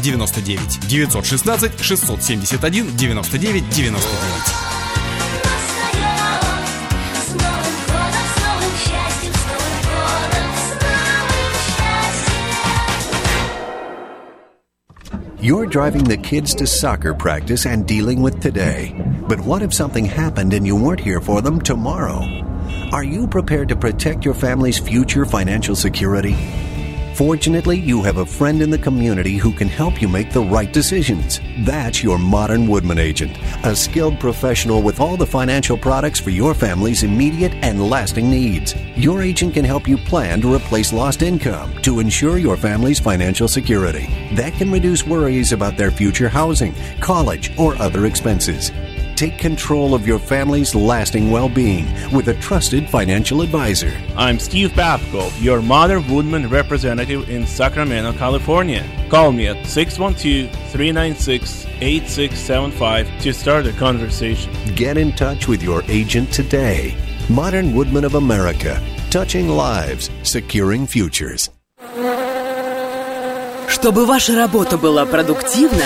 99 916 671 99 99. You're driving the kids to soccer practice and dealing with today. But what if something happened and you weren't here for them tomorrow? Are you prepared to protect your family's future financial security? Fortunately, you have a friend in the community who can help you make the right decisions. That's your Modern Woodman agent, a skilled professional with all the financial products for your family's immediate and lasting needs. Your agent can help you plan to replace lost income to ensure your family's financial security. That can reduce worries about their future housing, college, or other expenses Take control of your family's lasting well being with a trusted financial advisor. I'm Steve Babko, your Mother Woodman representative in Sacramento, California. Call me at 612 396 8675 to start a conversation. Get in touch with your agent today. Modern Woodman of America, touching lives, securing futures. Чтобы ваша работа была продуктивна,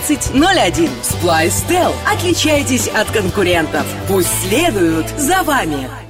1101. SplyStel. Отличайтесь от конкурентов. Пусть следуют за вами.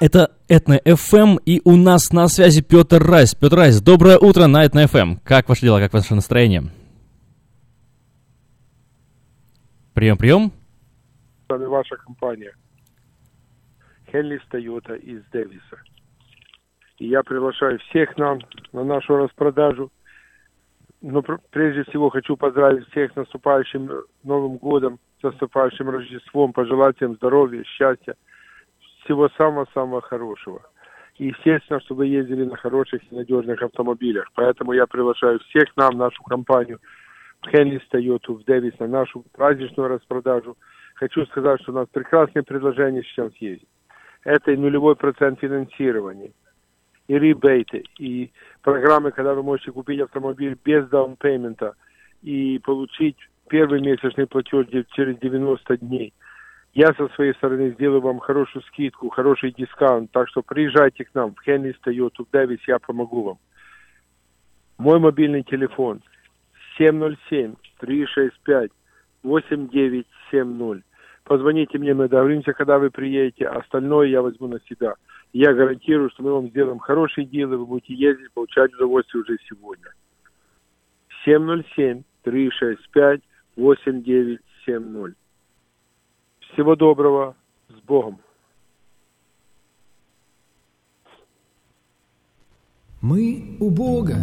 Это Этно FM, и у нас на связи Петр Райс. Петр Райс, доброе утро на Этно FM. Как ваше дело, как ваше настроение? Прием, прием. С вами ваша компания. Хенли Тойота из Дэвиса. И я приглашаю всех нам на нашу распродажу. Но пр- прежде всего хочу поздравить всех с наступающим Новым годом, с наступающим Рождеством, пожелать всем здоровья, счастья, всего самого-самого хорошего. И, естественно, чтобы ездили на хороших и надежных автомобилях. Поэтому я приглашаю всех нам, нашу компанию, Хенли Тойоту в Дэвис на нашу праздничную распродажу. Хочу сказать, что у нас прекрасные предложения сейчас есть. Это и нулевой процент финансирования, и ребейты, и программы, когда вы можете купить автомобиль без даунпеймента и получить первый месячный платеж через 90 дней. Я со своей стороны сделаю вам хорошую скидку, хороший дискаунт, так что приезжайте к нам в Хенли Тойоту в Дэвис, я помогу вам. Мой мобильный телефон 707-365-8970. Позвоните мне, мы договоримся, когда вы приедете. Остальное я возьму на себя. Я гарантирую, что мы вам сделаем хорошие дела, вы будете ездить, получать удовольствие уже сегодня. 707-365-8970. Всего доброго. С Богом. Мы у Бога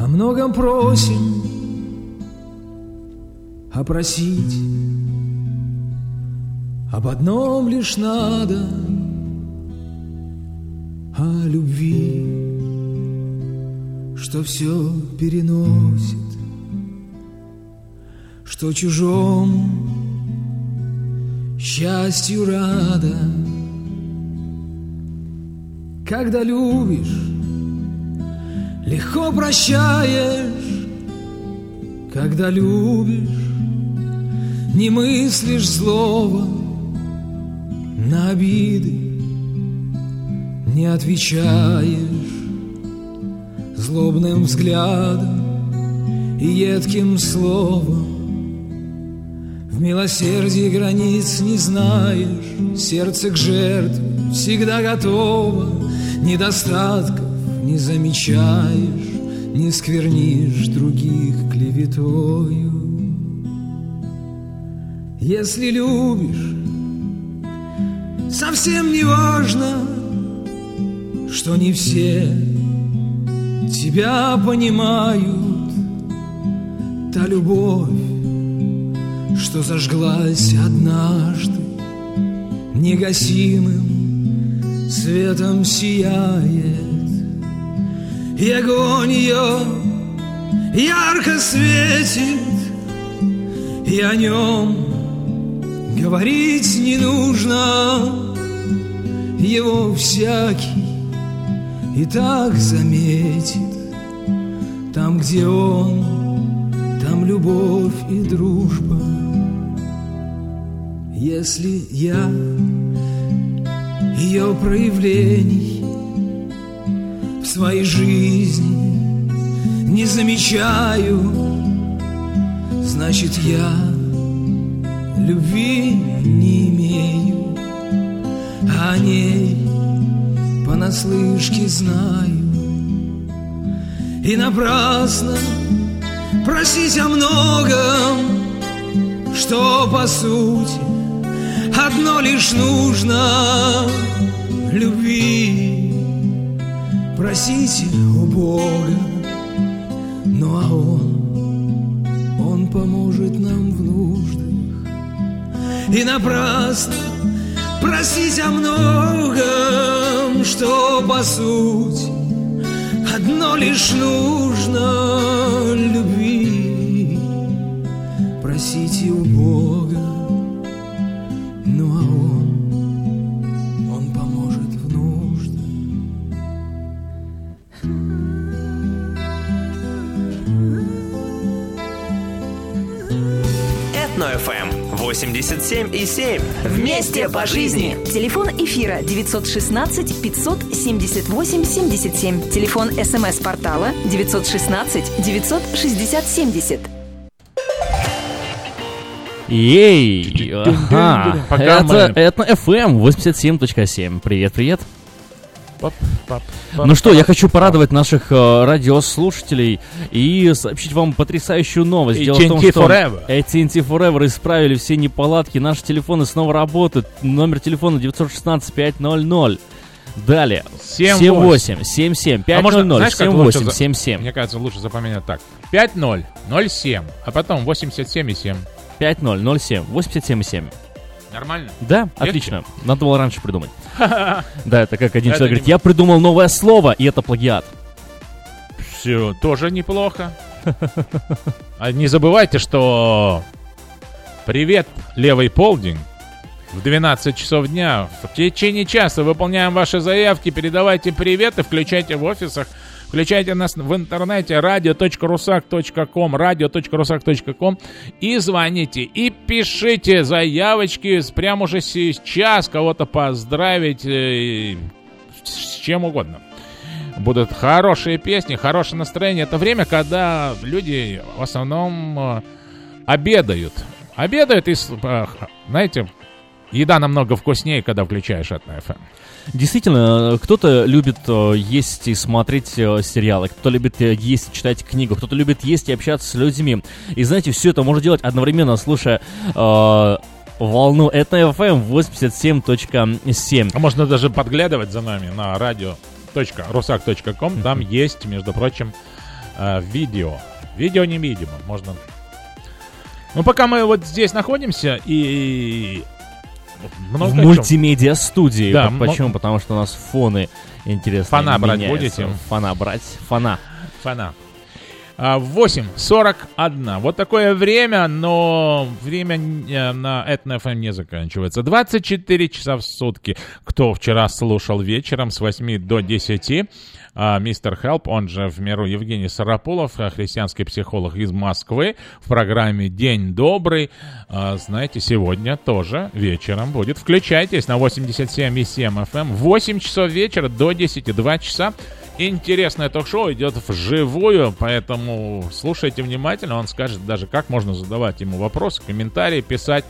о многом просим, а просить об одном лишь надо, о любви, что все переносит, что чужому счастью рада. Когда любишь, легко прощаешь, когда любишь, не мыслишь злого на обиды, не отвечаешь злобным взглядом и едким словом. В милосердии границ не знаешь, сердце к жертве всегда готово, недостатков не замечаешь, не сквернишь других клеветою. Если любишь, совсем не важно, что не все тебя понимают. Та любовь, что зажглась однажды, негасимым светом сияет. И огонь ее ярко светит, и о нем говорить не нужно. Его всякий и так заметит, там, где он, там любовь и дружба. Если я ее проявлений в своей жизни не замечаю, значит я любви не имею, а о ней понаслышке знаю. И напрасно просить о многом, что по сути одно лишь нужно любви. Просите у Бога, ну а Он, Он поможет нам в нуждах. И напрасно просить о многом, что по сути одно лишь нужно любви. Просите у Бога, 87,7. Вместе по жизни. Телефон эфира 916 578 77. Телефон смс-портала 916 960 70. Ей! Ага. Это, это FM 87.7. Привет, привет. Пап, пап, Ну что, я хочу порадовать наших э, радиослушателей и сообщить вам потрясающую новость. Дело в том, что Forever. AT&T Forever исправили все неполадки. Наши телефоны снова работают. Номер телефона 916-500. Далее. 78 77 А можно, 500 знаешь, как лучше 78 за- 77 Мне кажется, лучше запоминать так. 5-0, 0-7, а потом 87 и 7. 50 07 87 7. Нормально? Да, Легче? отлично. Надо было раньше придумать. *laughs* Да, это как один человек говорит, я придумал новое слово, и это плагиат. Все, тоже неплохо. А не забывайте, что привет, левый полдень. В 12 часов дня. В течение часа выполняем ваши заявки. Передавайте привет и включайте в офисах. Включайте нас в интернете radio.rusak.com radio.rusak.com и звоните, и пишите заявочки прямо уже сейчас кого-то поздравить э, с чем угодно. Будут хорошие песни, хорошее настроение. Это время, когда люди в основном э, обедают. Обедают и, э, знаете, еда намного вкуснее, когда включаешь от FM. Действительно, кто-то любит э, есть и смотреть э, сериалы, кто-то любит э, есть и читать книгу, кто-то любит есть и общаться с людьми. И знаете, все это можно делать одновременно, слушая э, волну это FM 87.7. А можно даже подглядывать за нами на radio.rusak.com. Там есть, между прочим, э, видео. Видео невидимо. Можно... Ну, пока мы вот здесь находимся и... много в о чём. мультимедиа студии. Да, Почему? Потому что у нас фоны интересные. Фона брать меняются. будете? Фона брать. Фона. Фана. А, 8.41. Вот такое время, но время э, на FM не заканчивается. 24 часа в сутки. Кто вчера слушал вечером с 8 до 10, а, мистер Хелп, он же в миру Евгений Сарапулов, а, христианский психолог из Москвы, в программе «День добрый». А, Знаете, сегодня тоже вечером будет. Включайтесь на 87,7 FM. 8 часов вечера до 10, 2 часа. Интересное ток-шоу идет вживую, поэтому слушайте внимательно. Он скажет даже, как можно задавать ему вопросы, комментарии, писать.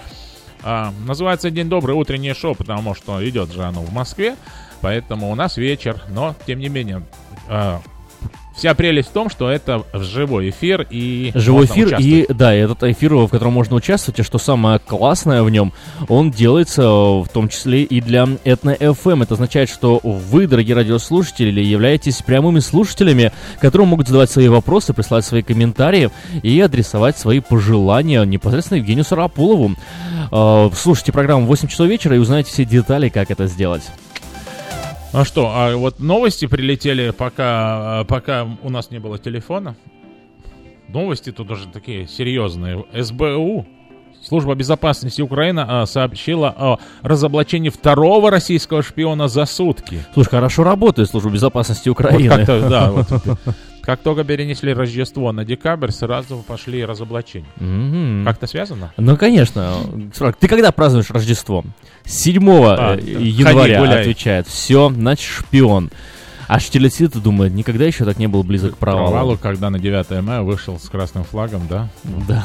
А, называется «День добрый, утреннее шоу», потому что идет же оно в Москве, поэтому у нас вечер, но тем не менее а, вся прелесть в том, что это живой эфир и Живой эфир, и да, этот эфир, в котором можно участвовать, и что самое классное в нем, он делается э, в том числе и для Этно FM. Это означает, что вы, дорогие радиослушатели, являетесь прямыми слушателями, которые могут задавать свои вопросы, присылать свои комментарии и адресовать свои пожелания непосредственно Евгению Сарапулову. Э, Слушайте программу в 8 часов вечера и узнаете все детали, как это сделать. А что, а вот новости прилетели, пока, а, пока у нас не было телефона. Новости тут уже такие серьезные. СБУ, Служба безопасности Украины, а, сообщила о разоблачении второго российского шпиона за сутки. Слушай, хорошо работает Служба безопасности Украины. Вот как-то, да, вот. *laughs* Как только перенесли Рождество на декабрь, сразу пошли разоблачения. Мгм. Как-то связано? Ну, конечно. Ты когда празднуешь Рождество? 7 А, э, января Ходи, отвечает. Все, значит, шпион. А Штилецит думает, никогда еще так не был близок к провалу. Провалу, когда на 9 мая вышел с красным флагом, да? Да.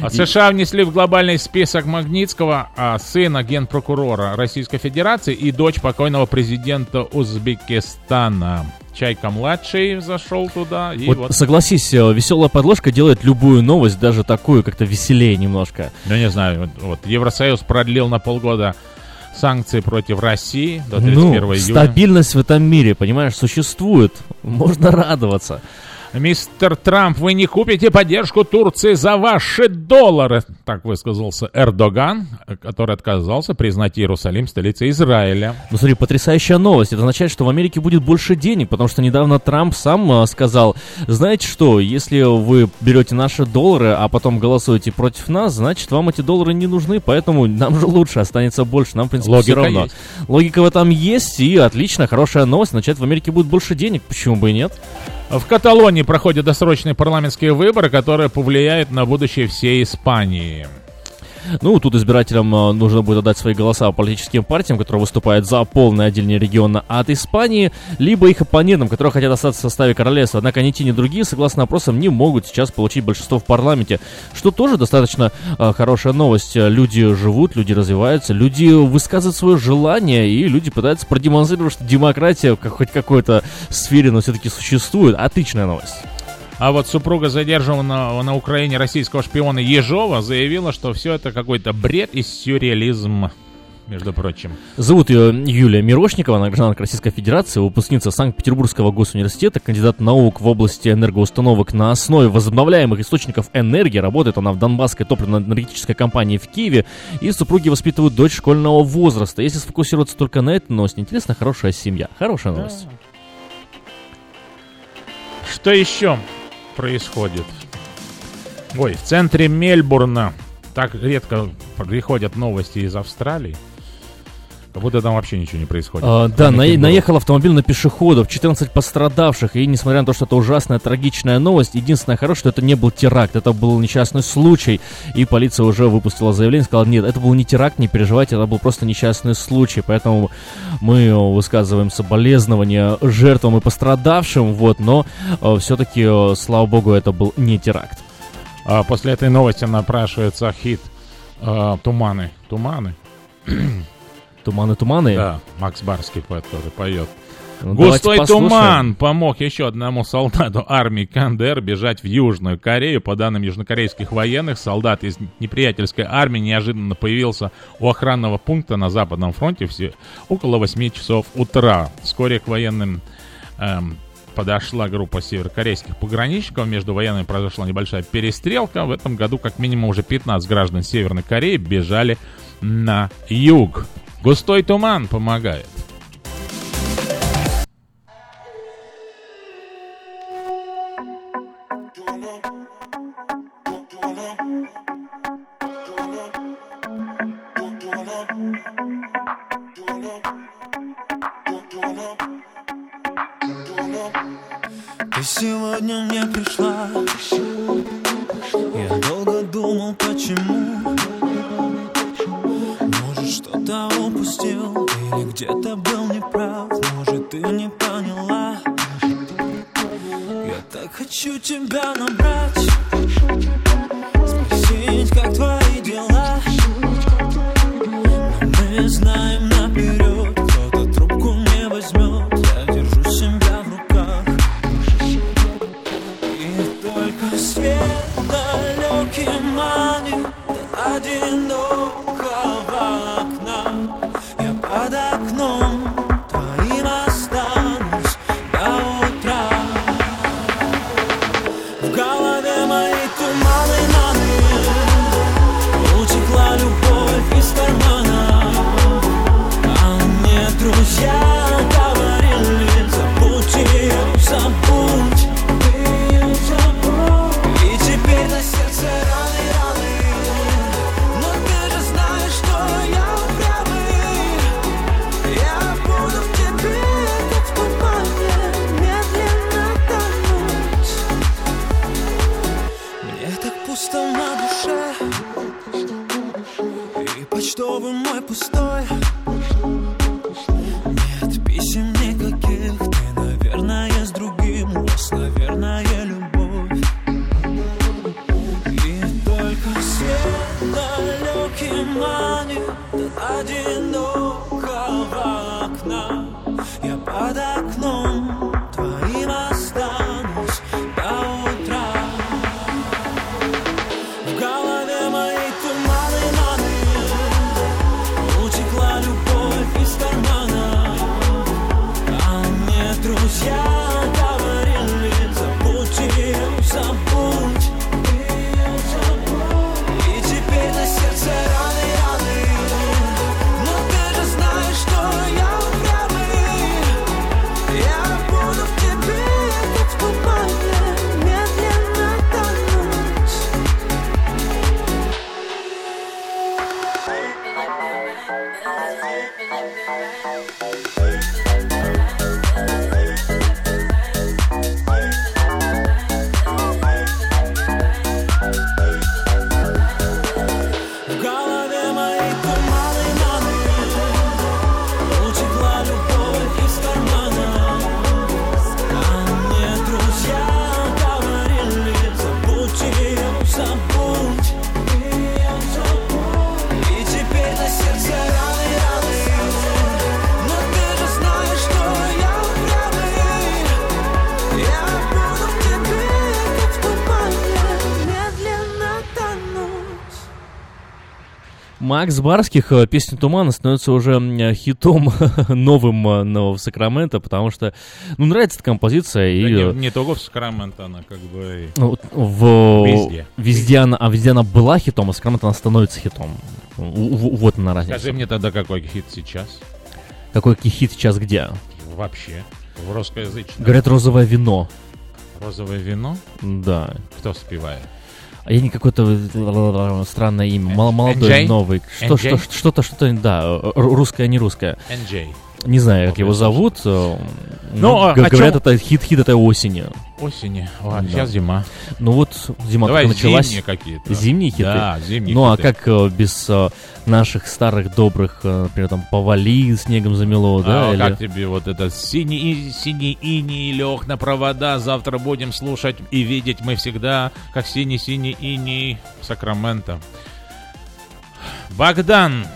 А США внесли в глобальный список Магнитского а, сына генпрокурора Российской Федерации и дочь покойного президента Узбекистана. Чайка-младший зашел туда, и Вот, вот... согласись, веселая подложка делает любую новость, даже такую, как-то веселее немножко. Ну, не знаю, вот, вот Евросоюз продлил на полгода санкции против России до 31 Ну, июля. стабильность в этом мире, понимаешь, существует. Можно радоваться. Мистер Трамп, вы не купите поддержку Турции за ваши доллары, так высказался Эрдоган, который отказался признать Иерусалим столицей Израиля. Ну смотри, потрясающая новость. Это означает, что в Америке будет больше денег, потому что недавно Трамп сам а, сказал, знаете что, если вы берете наши доллары, а потом голосуете против нас, значит вам эти доллары не нужны, поэтому нам же лучше, останется больше, нам в принципе все Логика равно. есть. Логика в этом есть, и отлично, хорошая новость, означает в Америке будет больше денег, почему бы и нет? В Каталонии проходят досрочные парламентские выборы, которые повлияют на будущее всей Испании. Ну, тут избирателям э, нужно будет отдать свои голоса политическим партиям, которые выступают за полное отделение региона от Испании, либо их оппонентам, которые хотят остаться в составе королевства. Однако ни те, ни другие, согласно опросам, не могут сейчас получить большинство в парламенте, что тоже достаточно э, хорошая новость. Люди живут, люди развиваются, люди высказывают свое желание, и люди пытаются продемонстрировать, что демократия в хоть какой-то сфере, но все-таки существует. Отличная новость. А вот супруга задержанного на Украине российского шпиона Ежова заявила, что все это какой-то бред и сюрреализм, между прочим. Зовут ее Юлия Мирошникова, она гражданка Российской Федерации, выпускница Санкт-Петербургского госуниверситета, кандидат наук в области энергоустановок на основе возобновляемых источников энергии. Работает она в Донбасской топливно-энергетической компании в Киеве. И супруги воспитывают дочь школьного возраста. Если сфокусироваться только на этой новости, интересно, хорошая семья. Хорошая новость. Что еще происходит? Ой, в центре Мельбурна так редко приходят новости из Австралии. Как будто там вообще ничего не происходит. А, да, на- наехал автомобиль на пешеходов, 14 пострадавших, и несмотря на то, что это ужасная, трагичная новость, единственное хорошее, что это не был теракт, это был несчастный случай, и полиция уже выпустила заявление, сказала, нет, это был не теракт, не переживайте, это был просто несчастный случай, поэтому мы э, высказываем соболезнования жертвам и пострадавшим, вот, но все-таки, слава богу, это был не теракт. А после этой новости напрашивается хит а, «Туманы». «Туманы». «Туманы, туманы»? Да, Макс Барский поэт, который поет. Ну, Густой туман помог еще одному солдату армии Кандер бежать в Южную Корею. По данным южнокорейских военных, солдат из неприятельской армии неожиданно появился у охранного пункта на Западном фронте все около 8 часов утра. Вскоре к военным эм, подошла группа северокорейских пограничников. Между военными произошла небольшая перестрелка. В этом году как минимум уже 15 граждан Северной Кореи бежали на юг. Густой туман помогает. Ты сегодня мне пришла где-то был неправ Может, ты не поняла Я так хочу тебя набрать Макс Барских, э, песня «Туман» становится уже м, хитом *laughs* новым э, но в Сакраменто, потому что, ну, нравится эта композиция. Да И, не, э, не только в Сакраменто, она как бы... ну, в, Везде. Везде она, а везде она была хитом, а Сакраменто она становится хитом. Вот она разница. Скажи мне тогда, какой хит сейчас? Какой хит сейчас где? Вообще. В русскоязычном. Говорят, розовое вино. Розовое вино? Да. Кто спевает? А я не какое-то э, странное имя. Мол- Молодой, NJ? новый. Что, что, NJ? что-то, что-то, да, э, ру- русское, не русское. NJ. Не знаю, как его зовут. э, Ну, а говорят, это хит, хит этой осени. Осени. О, Да. Сейчас зима. Ну вот зима Давай только началась. зимние какие-то. Зимние хиты. Да, зимние Ну а хиты. как э, без э, наших старых добрых, э, например, там повали снегом замело, да? А или- как тебе вот этот синий, и- синий иней лег на провода, завтра будем слушать и видеть мы всегда, как синий-синий иней Сакраменто. Богдан,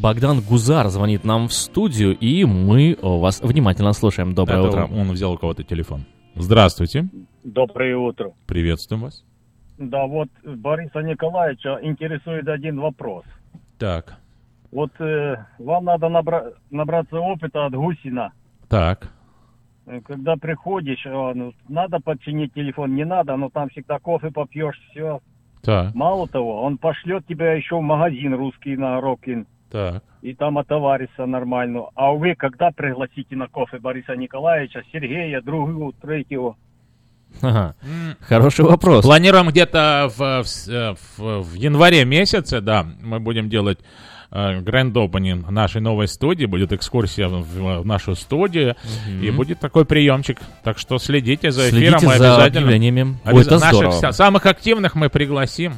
Богдан Гузар звонит нам в студию, и мы вас внимательно слушаем. Доброе Это утро. Он взял у кого-то телефон. Здравствуйте. Доброе утро. Приветствуем вас. Да, вот Бориса Николаевича интересует один вопрос. Так, Вот э, вам надо набра- набраться опыта от Гусина. так. Э, Когда приходишь, а, ну, надо подчинить телефон, не надо, но там всегда кофе попьешь, все. Так. Мало того, он пошлет тебя еще в магазин русский на Рокин, Так. и там отоварится нормально. А вы когда пригласите на кофе Бориса Николаевича, Сергея, другого, третьего? Ага. Хороший вопрос. Планируем где-то в, в с- э, в- в январе месяце, да, мы будем делать гранд опенинг нашей новой студии, будет экскурсия в, в нашу студию, и будет такой приемчик. Так что следите за эфиром, Следите мы за обязательно... Ой, обяз- это наших здорово. ся- самых активных мы пригласим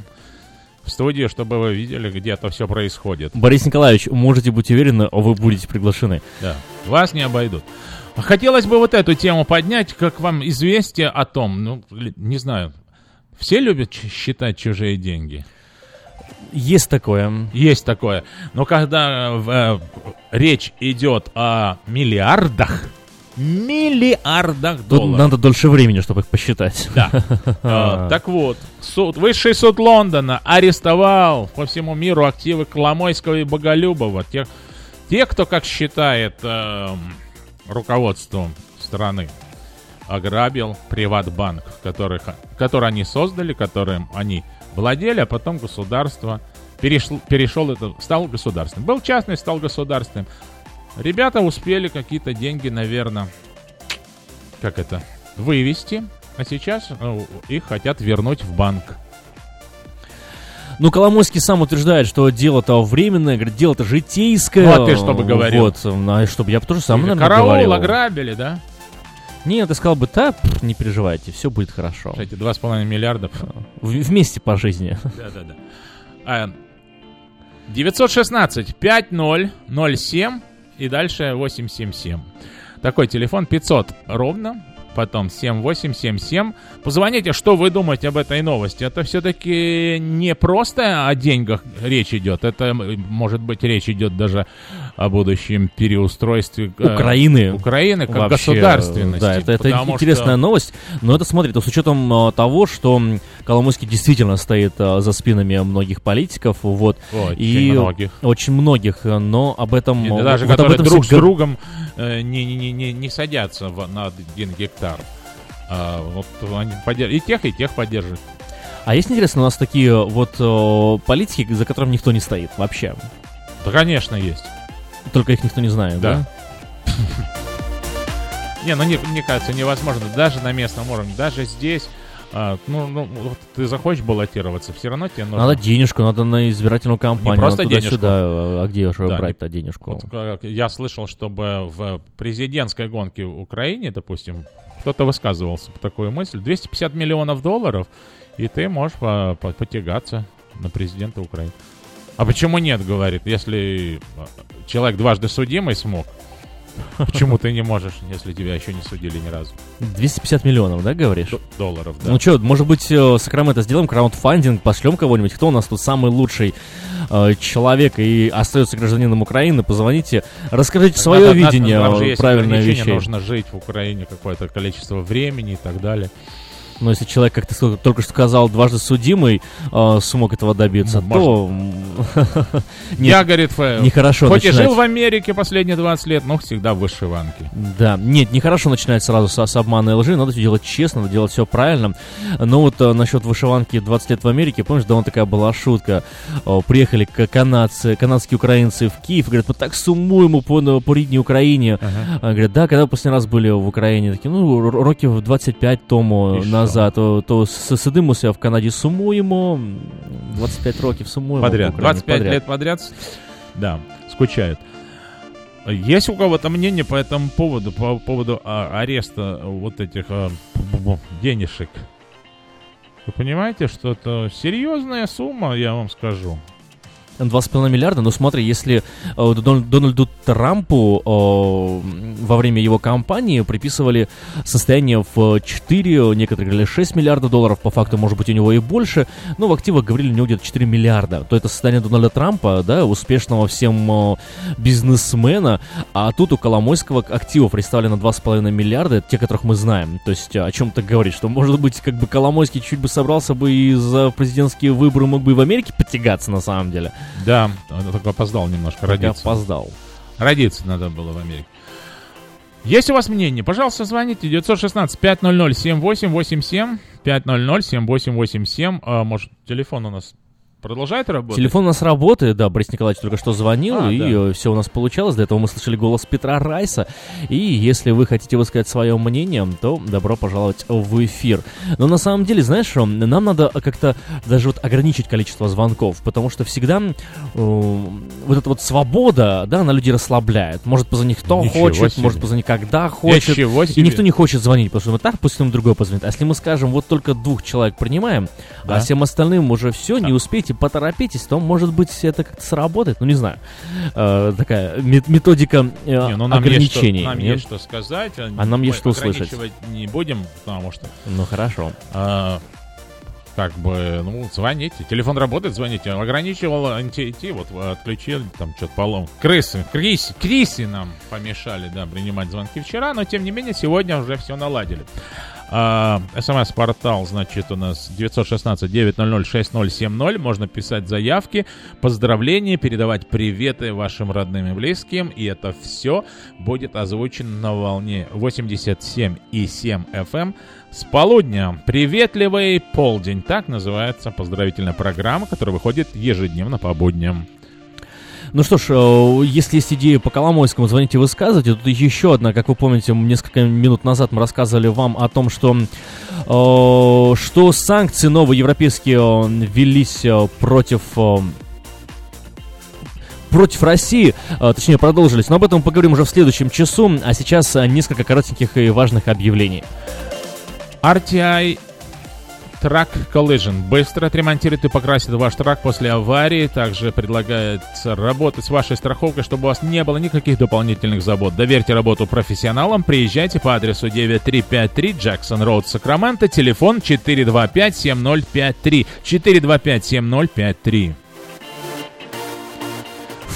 в студию, чтобы вы видели, где это все происходит. Борис Николаевич, можете быть уверены, вы будете приглашены. Да, вас не обойдут. Хотелось бы вот эту тему поднять, как вам известие о том, ну, не знаю, все любят считать чужие деньги? Есть такое. Есть такое. Но когда э, э, речь идет о миллиардах, миллиардах Тут долларов. надо дольше времени, чтобы их посчитать. Да. Э, *laughs* Так вот, суд, высший суд Лондона арестовал по всему миру активы Коломойского и Боголюбова. Те, те кто, как считает эм, руководство страны, ограбил Приватбанк, который, ха- который они создали, которым они владели, а потом государство перешел, перешел это, стал государственным. Был частный, стал государственным. Ребята успели какие-то деньги, наверное, как это, вывести, а сейчас э, их хотят вернуть в банк. Ну, Коломойский сам утверждает, что дело-то временное, говорит, дело-то житейское. Ну, а ты что бы говорил? Вот, а чтобы я бы тоже сам, наверное, Караул говорил. ограбили, да? Нет, ты сказал бы, да, не переживайте, все будет хорошо. Эти 2,5 миллиардов. В- вместе по жизни. Да-да-да. А, 916 5007 и дальше 877. Такой телефон 500 ровно, потом 7877. Позвоните, что вы думаете об этой новости. Это все-таки не просто о деньгах речь идет. Это, может быть, речь идет даже о будущем переустройстве э, Украины. Украины как Вообще, государственности. Да, это, это интересная что- новость. Но это, смотри, то с учетом э, того, что Коломойский действительно стоит э, за спинами многих политиков, вот. Очень и многих. Очень многих, но об этом... И даже вот об этом друг с другом э, не, не, не, не, садятся в- на один гектар. А, вот они поддерж- И тех, и тех поддерживают. А есть интересно, у нас такие вот э, политики, за которым никто не стоит вообще. Да, конечно, есть. Только их никто не знает, да? Да. *laughs* Не, ну не- мне кажется, невозможно. Даже на местном уровне, даже здесь. а, ну, ну, вот ты захочешь баллотироваться, все равно тебе нужно. Надо денежку, надо на избирательную кампанию. Не просто надо денежку. туда-сюда. А где же Да, брать-то денежку? Вот, как я слышал, чтобы в президентской гонке в Украине, допустим, кто-то высказывался по такую мысль, 250 миллионов долларов, и ты можешь по- по- потягаться на президента Украины. А почему нет, говорит, если э, человек дважды судимый смог, почему ты не можешь, если тебя еще не судили ни разу? 250 миллионов, да, говоришь? Д- долларов, да. Ну что, может быть, э, Сакраменто сделаем краундфандинг, пошлем кого-нибудь? Кто у нас тут самый лучший э, человек и остается гражданином Украины? Позвоните, расскажите свое Надо- надо- видение есть правильное вещей. Нужно жить в Украине какое-то количество времени и так далее. Но если человек, как ты сказал- только что сказал, дважды судимый э, смог этого добиться, Ну, то... *laughs* не- Я, говорит, Фэ, нехорошо хоть и начинать. жил в Америке последние 20 лет, но всегда в вышиванке. Да, нет, нехорошо начинать сразу с, с обмана и лжи, надо всё делать честно, надо делать все правильно. Но вот э, насчет вышиванки 20 лет в Америке, помнишь, да, такая была шутка. О, приехали к- канадцы, канадские украинцы в Киев, говорят, мы так сумуем по, на- по рідній Україні. А, Говорят, да, когда вы последний раз были в Украине? Такие, ну, р- років 25 тому І що? назад, то, то с- сидимося в Канаді, сумуємо, 25 років сумуємо. в Подряд. Україні, 25 лет подряд. Да, скучают. Есть у кого-то мнение по этому поводу, по поводу а, ареста вот этих а, бу-бу-бу, денежек? Вы понимаете, что это серьезная сумма, я вам скажу. 2,5 миллиарда, но смотри, если э, Дон- Дональду Трампу э, во время его кампании приписывали состояние в 4, некоторые говорили 6 миллиардов долларов, по факту, может быть, у него и больше, но в активах говорили у него где-то 4 миллиарда, то это состояние Дональда Трампа, да, успешного всем э, бизнесмена, а тут у Коломойского активов представлено 2,5 миллиарда, те, которых мы знаем, то есть о чем ты говоришь, что, может быть, как бы Коломойский чуть бы собрался бы и за президентские выборы мог бы и в Америке потягаться, на самом деле. Да, он только опоздал немножко Только родиться. опоздал. Родиться надо было в Америке. Есть у вас мнение? Пожалуйста, звоните 916-500-7887, 500-7887. А, может, телефон у нас продолжает работать? Телефон у нас работает, да, Борис Николаевич только что звонил, А, и да. все у нас получалось. До этого мы слышали голос Петра Райса. И если вы хотите высказать свое мнение, то добро пожаловать в эфир. Но на самом деле, знаешь, что, нам надо как-то даже вот ограничить количество звонков, потому что всегда э, вот эта вот свобода, да, она людей расслабляет. Может позвонить кто Ничего хочет, себе. может позвонить когда хочет. Ничего И себе. никто не хочет звонить, потому что мы так, пусть нам другой позвонит. А если мы скажем, вот только двух человек принимаем, Да. а всем остальным уже все, не успейте, поторопитесь, то, может быть, это как-то сработает. Ну, не знаю. Э, такая мет- методика э, Не, ну, нам есть что- ограничений. нам нет? есть что сказать. А нам есть что услышать. не будем, потому что... Ну, хорошо. а, как бы, ну, звоните. Телефон работает, звоните. Ограничивал антиэти, вот вы отключили, там что-то полом. Крысы, Криси, Криси нам помешали, да, принимать звонки вчера, но тем не менее сегодня уже все наладили. А, СМС-портал, значит, у нас 916-900-6070. Можно писать заявки, поздравления, передавать приветы вашим родным и близким. И это все будет озвучено на волне 87,7 FM с полудня. Приветливый полдень. Так называется поздравительная программа, которая выходит ежедневно по будням. Ну что ж, э, если есть идеи по Коломойскому, звоните, высказывайте. Тут еще одна, как вы помните, несколько минут назад мы рассказывали вам о том, что, э, что санкции новые европейские э, ввелись э, против против России, точнее продолжились, но об этом поговорим уже в следующем часу, а сейчас несколько коротеньких и важных объявлений. RTI Track Collision быстро отремонтирует и покрасит ваш трак после аварии. Также предлагается работать с вашей страховкой, чтобы у вас не было никаких дополнительных забот. Доверьте работу профессионалам. Приезжайте по адресу 9353 Джексон Роуд, Сакраменто. Телефон 425-7053. 425-7053.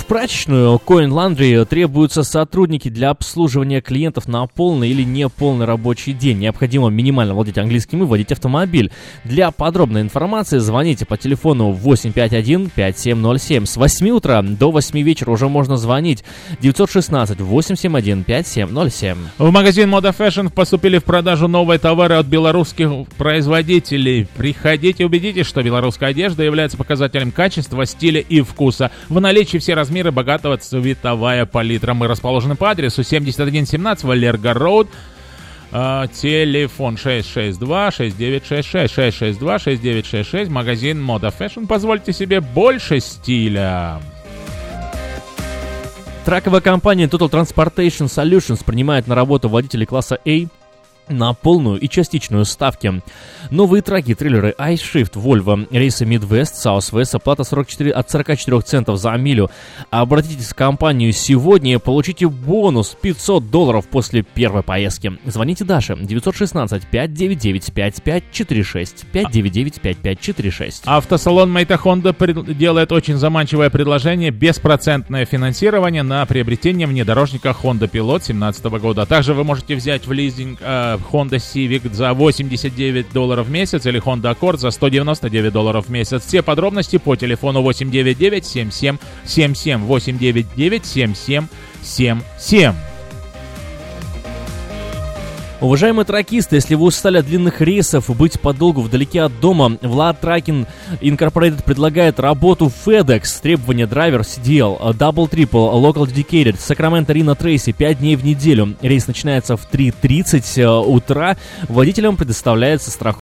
Прачечную Coin Laundry требуются сотрудники для обслуживания клиентов на полный или неполный рабочий день. Необходимо минимально владеть английским и водить автомобиль. Для подробной информации звоните по телефону 851-5707. С 8 утра до 8 вечера уже можно звонить 916-871-5707. В магазин Moda Fashion поступили в продажу новые товары от белорусских производителей. Приходите, убедитесь, что белорусская одежда является показателем качества, стиля и вкуса. В наличии все размеры богатого цветовая палитра. Мы расположены по адресу 7117 Валерго Роуд. Телефон 662-6966, 662-6966, магазин Moda Fashion. Позвольте себе больше стиля. Траковая компания Total Transportation Solutions принимает на работу водителей класса A на полную и частичную ставки. Новые траки, трейлеры iShift, Volvo, рейсы Midwest, Southwest, оплата 44, от 44 центов за милю. Обратитесь в компанию сегодня и получите бонус 500 долларов после первой поездки. Звоните Даше 916-599-5546, 599-5546. Автосалон Мэйта Хонда делает очень заманчивое предложение беспроцентное финансирование на приобретение внедорожника Honda Pilot 2017 года. Также вы можете взять в лизинг э, Honda Civic за 89 долларов в месяц или Honda Accord за 199 долларов в месяц. Все подробности по телефону 899 77 77 899 77 77. Уважаемые тракисты, если вы устали от длинных рейсов и быть подолгу вдалеке от дома, Влад Тракин Incorporated предлагает работу FedEx, требования драйвер CDL, Double Triple, Local Dedicated, Sacramento Rina Tracy, 5 дней в неделю. Рейс начинается в 3.30 утра. Водителям предоставляется страховка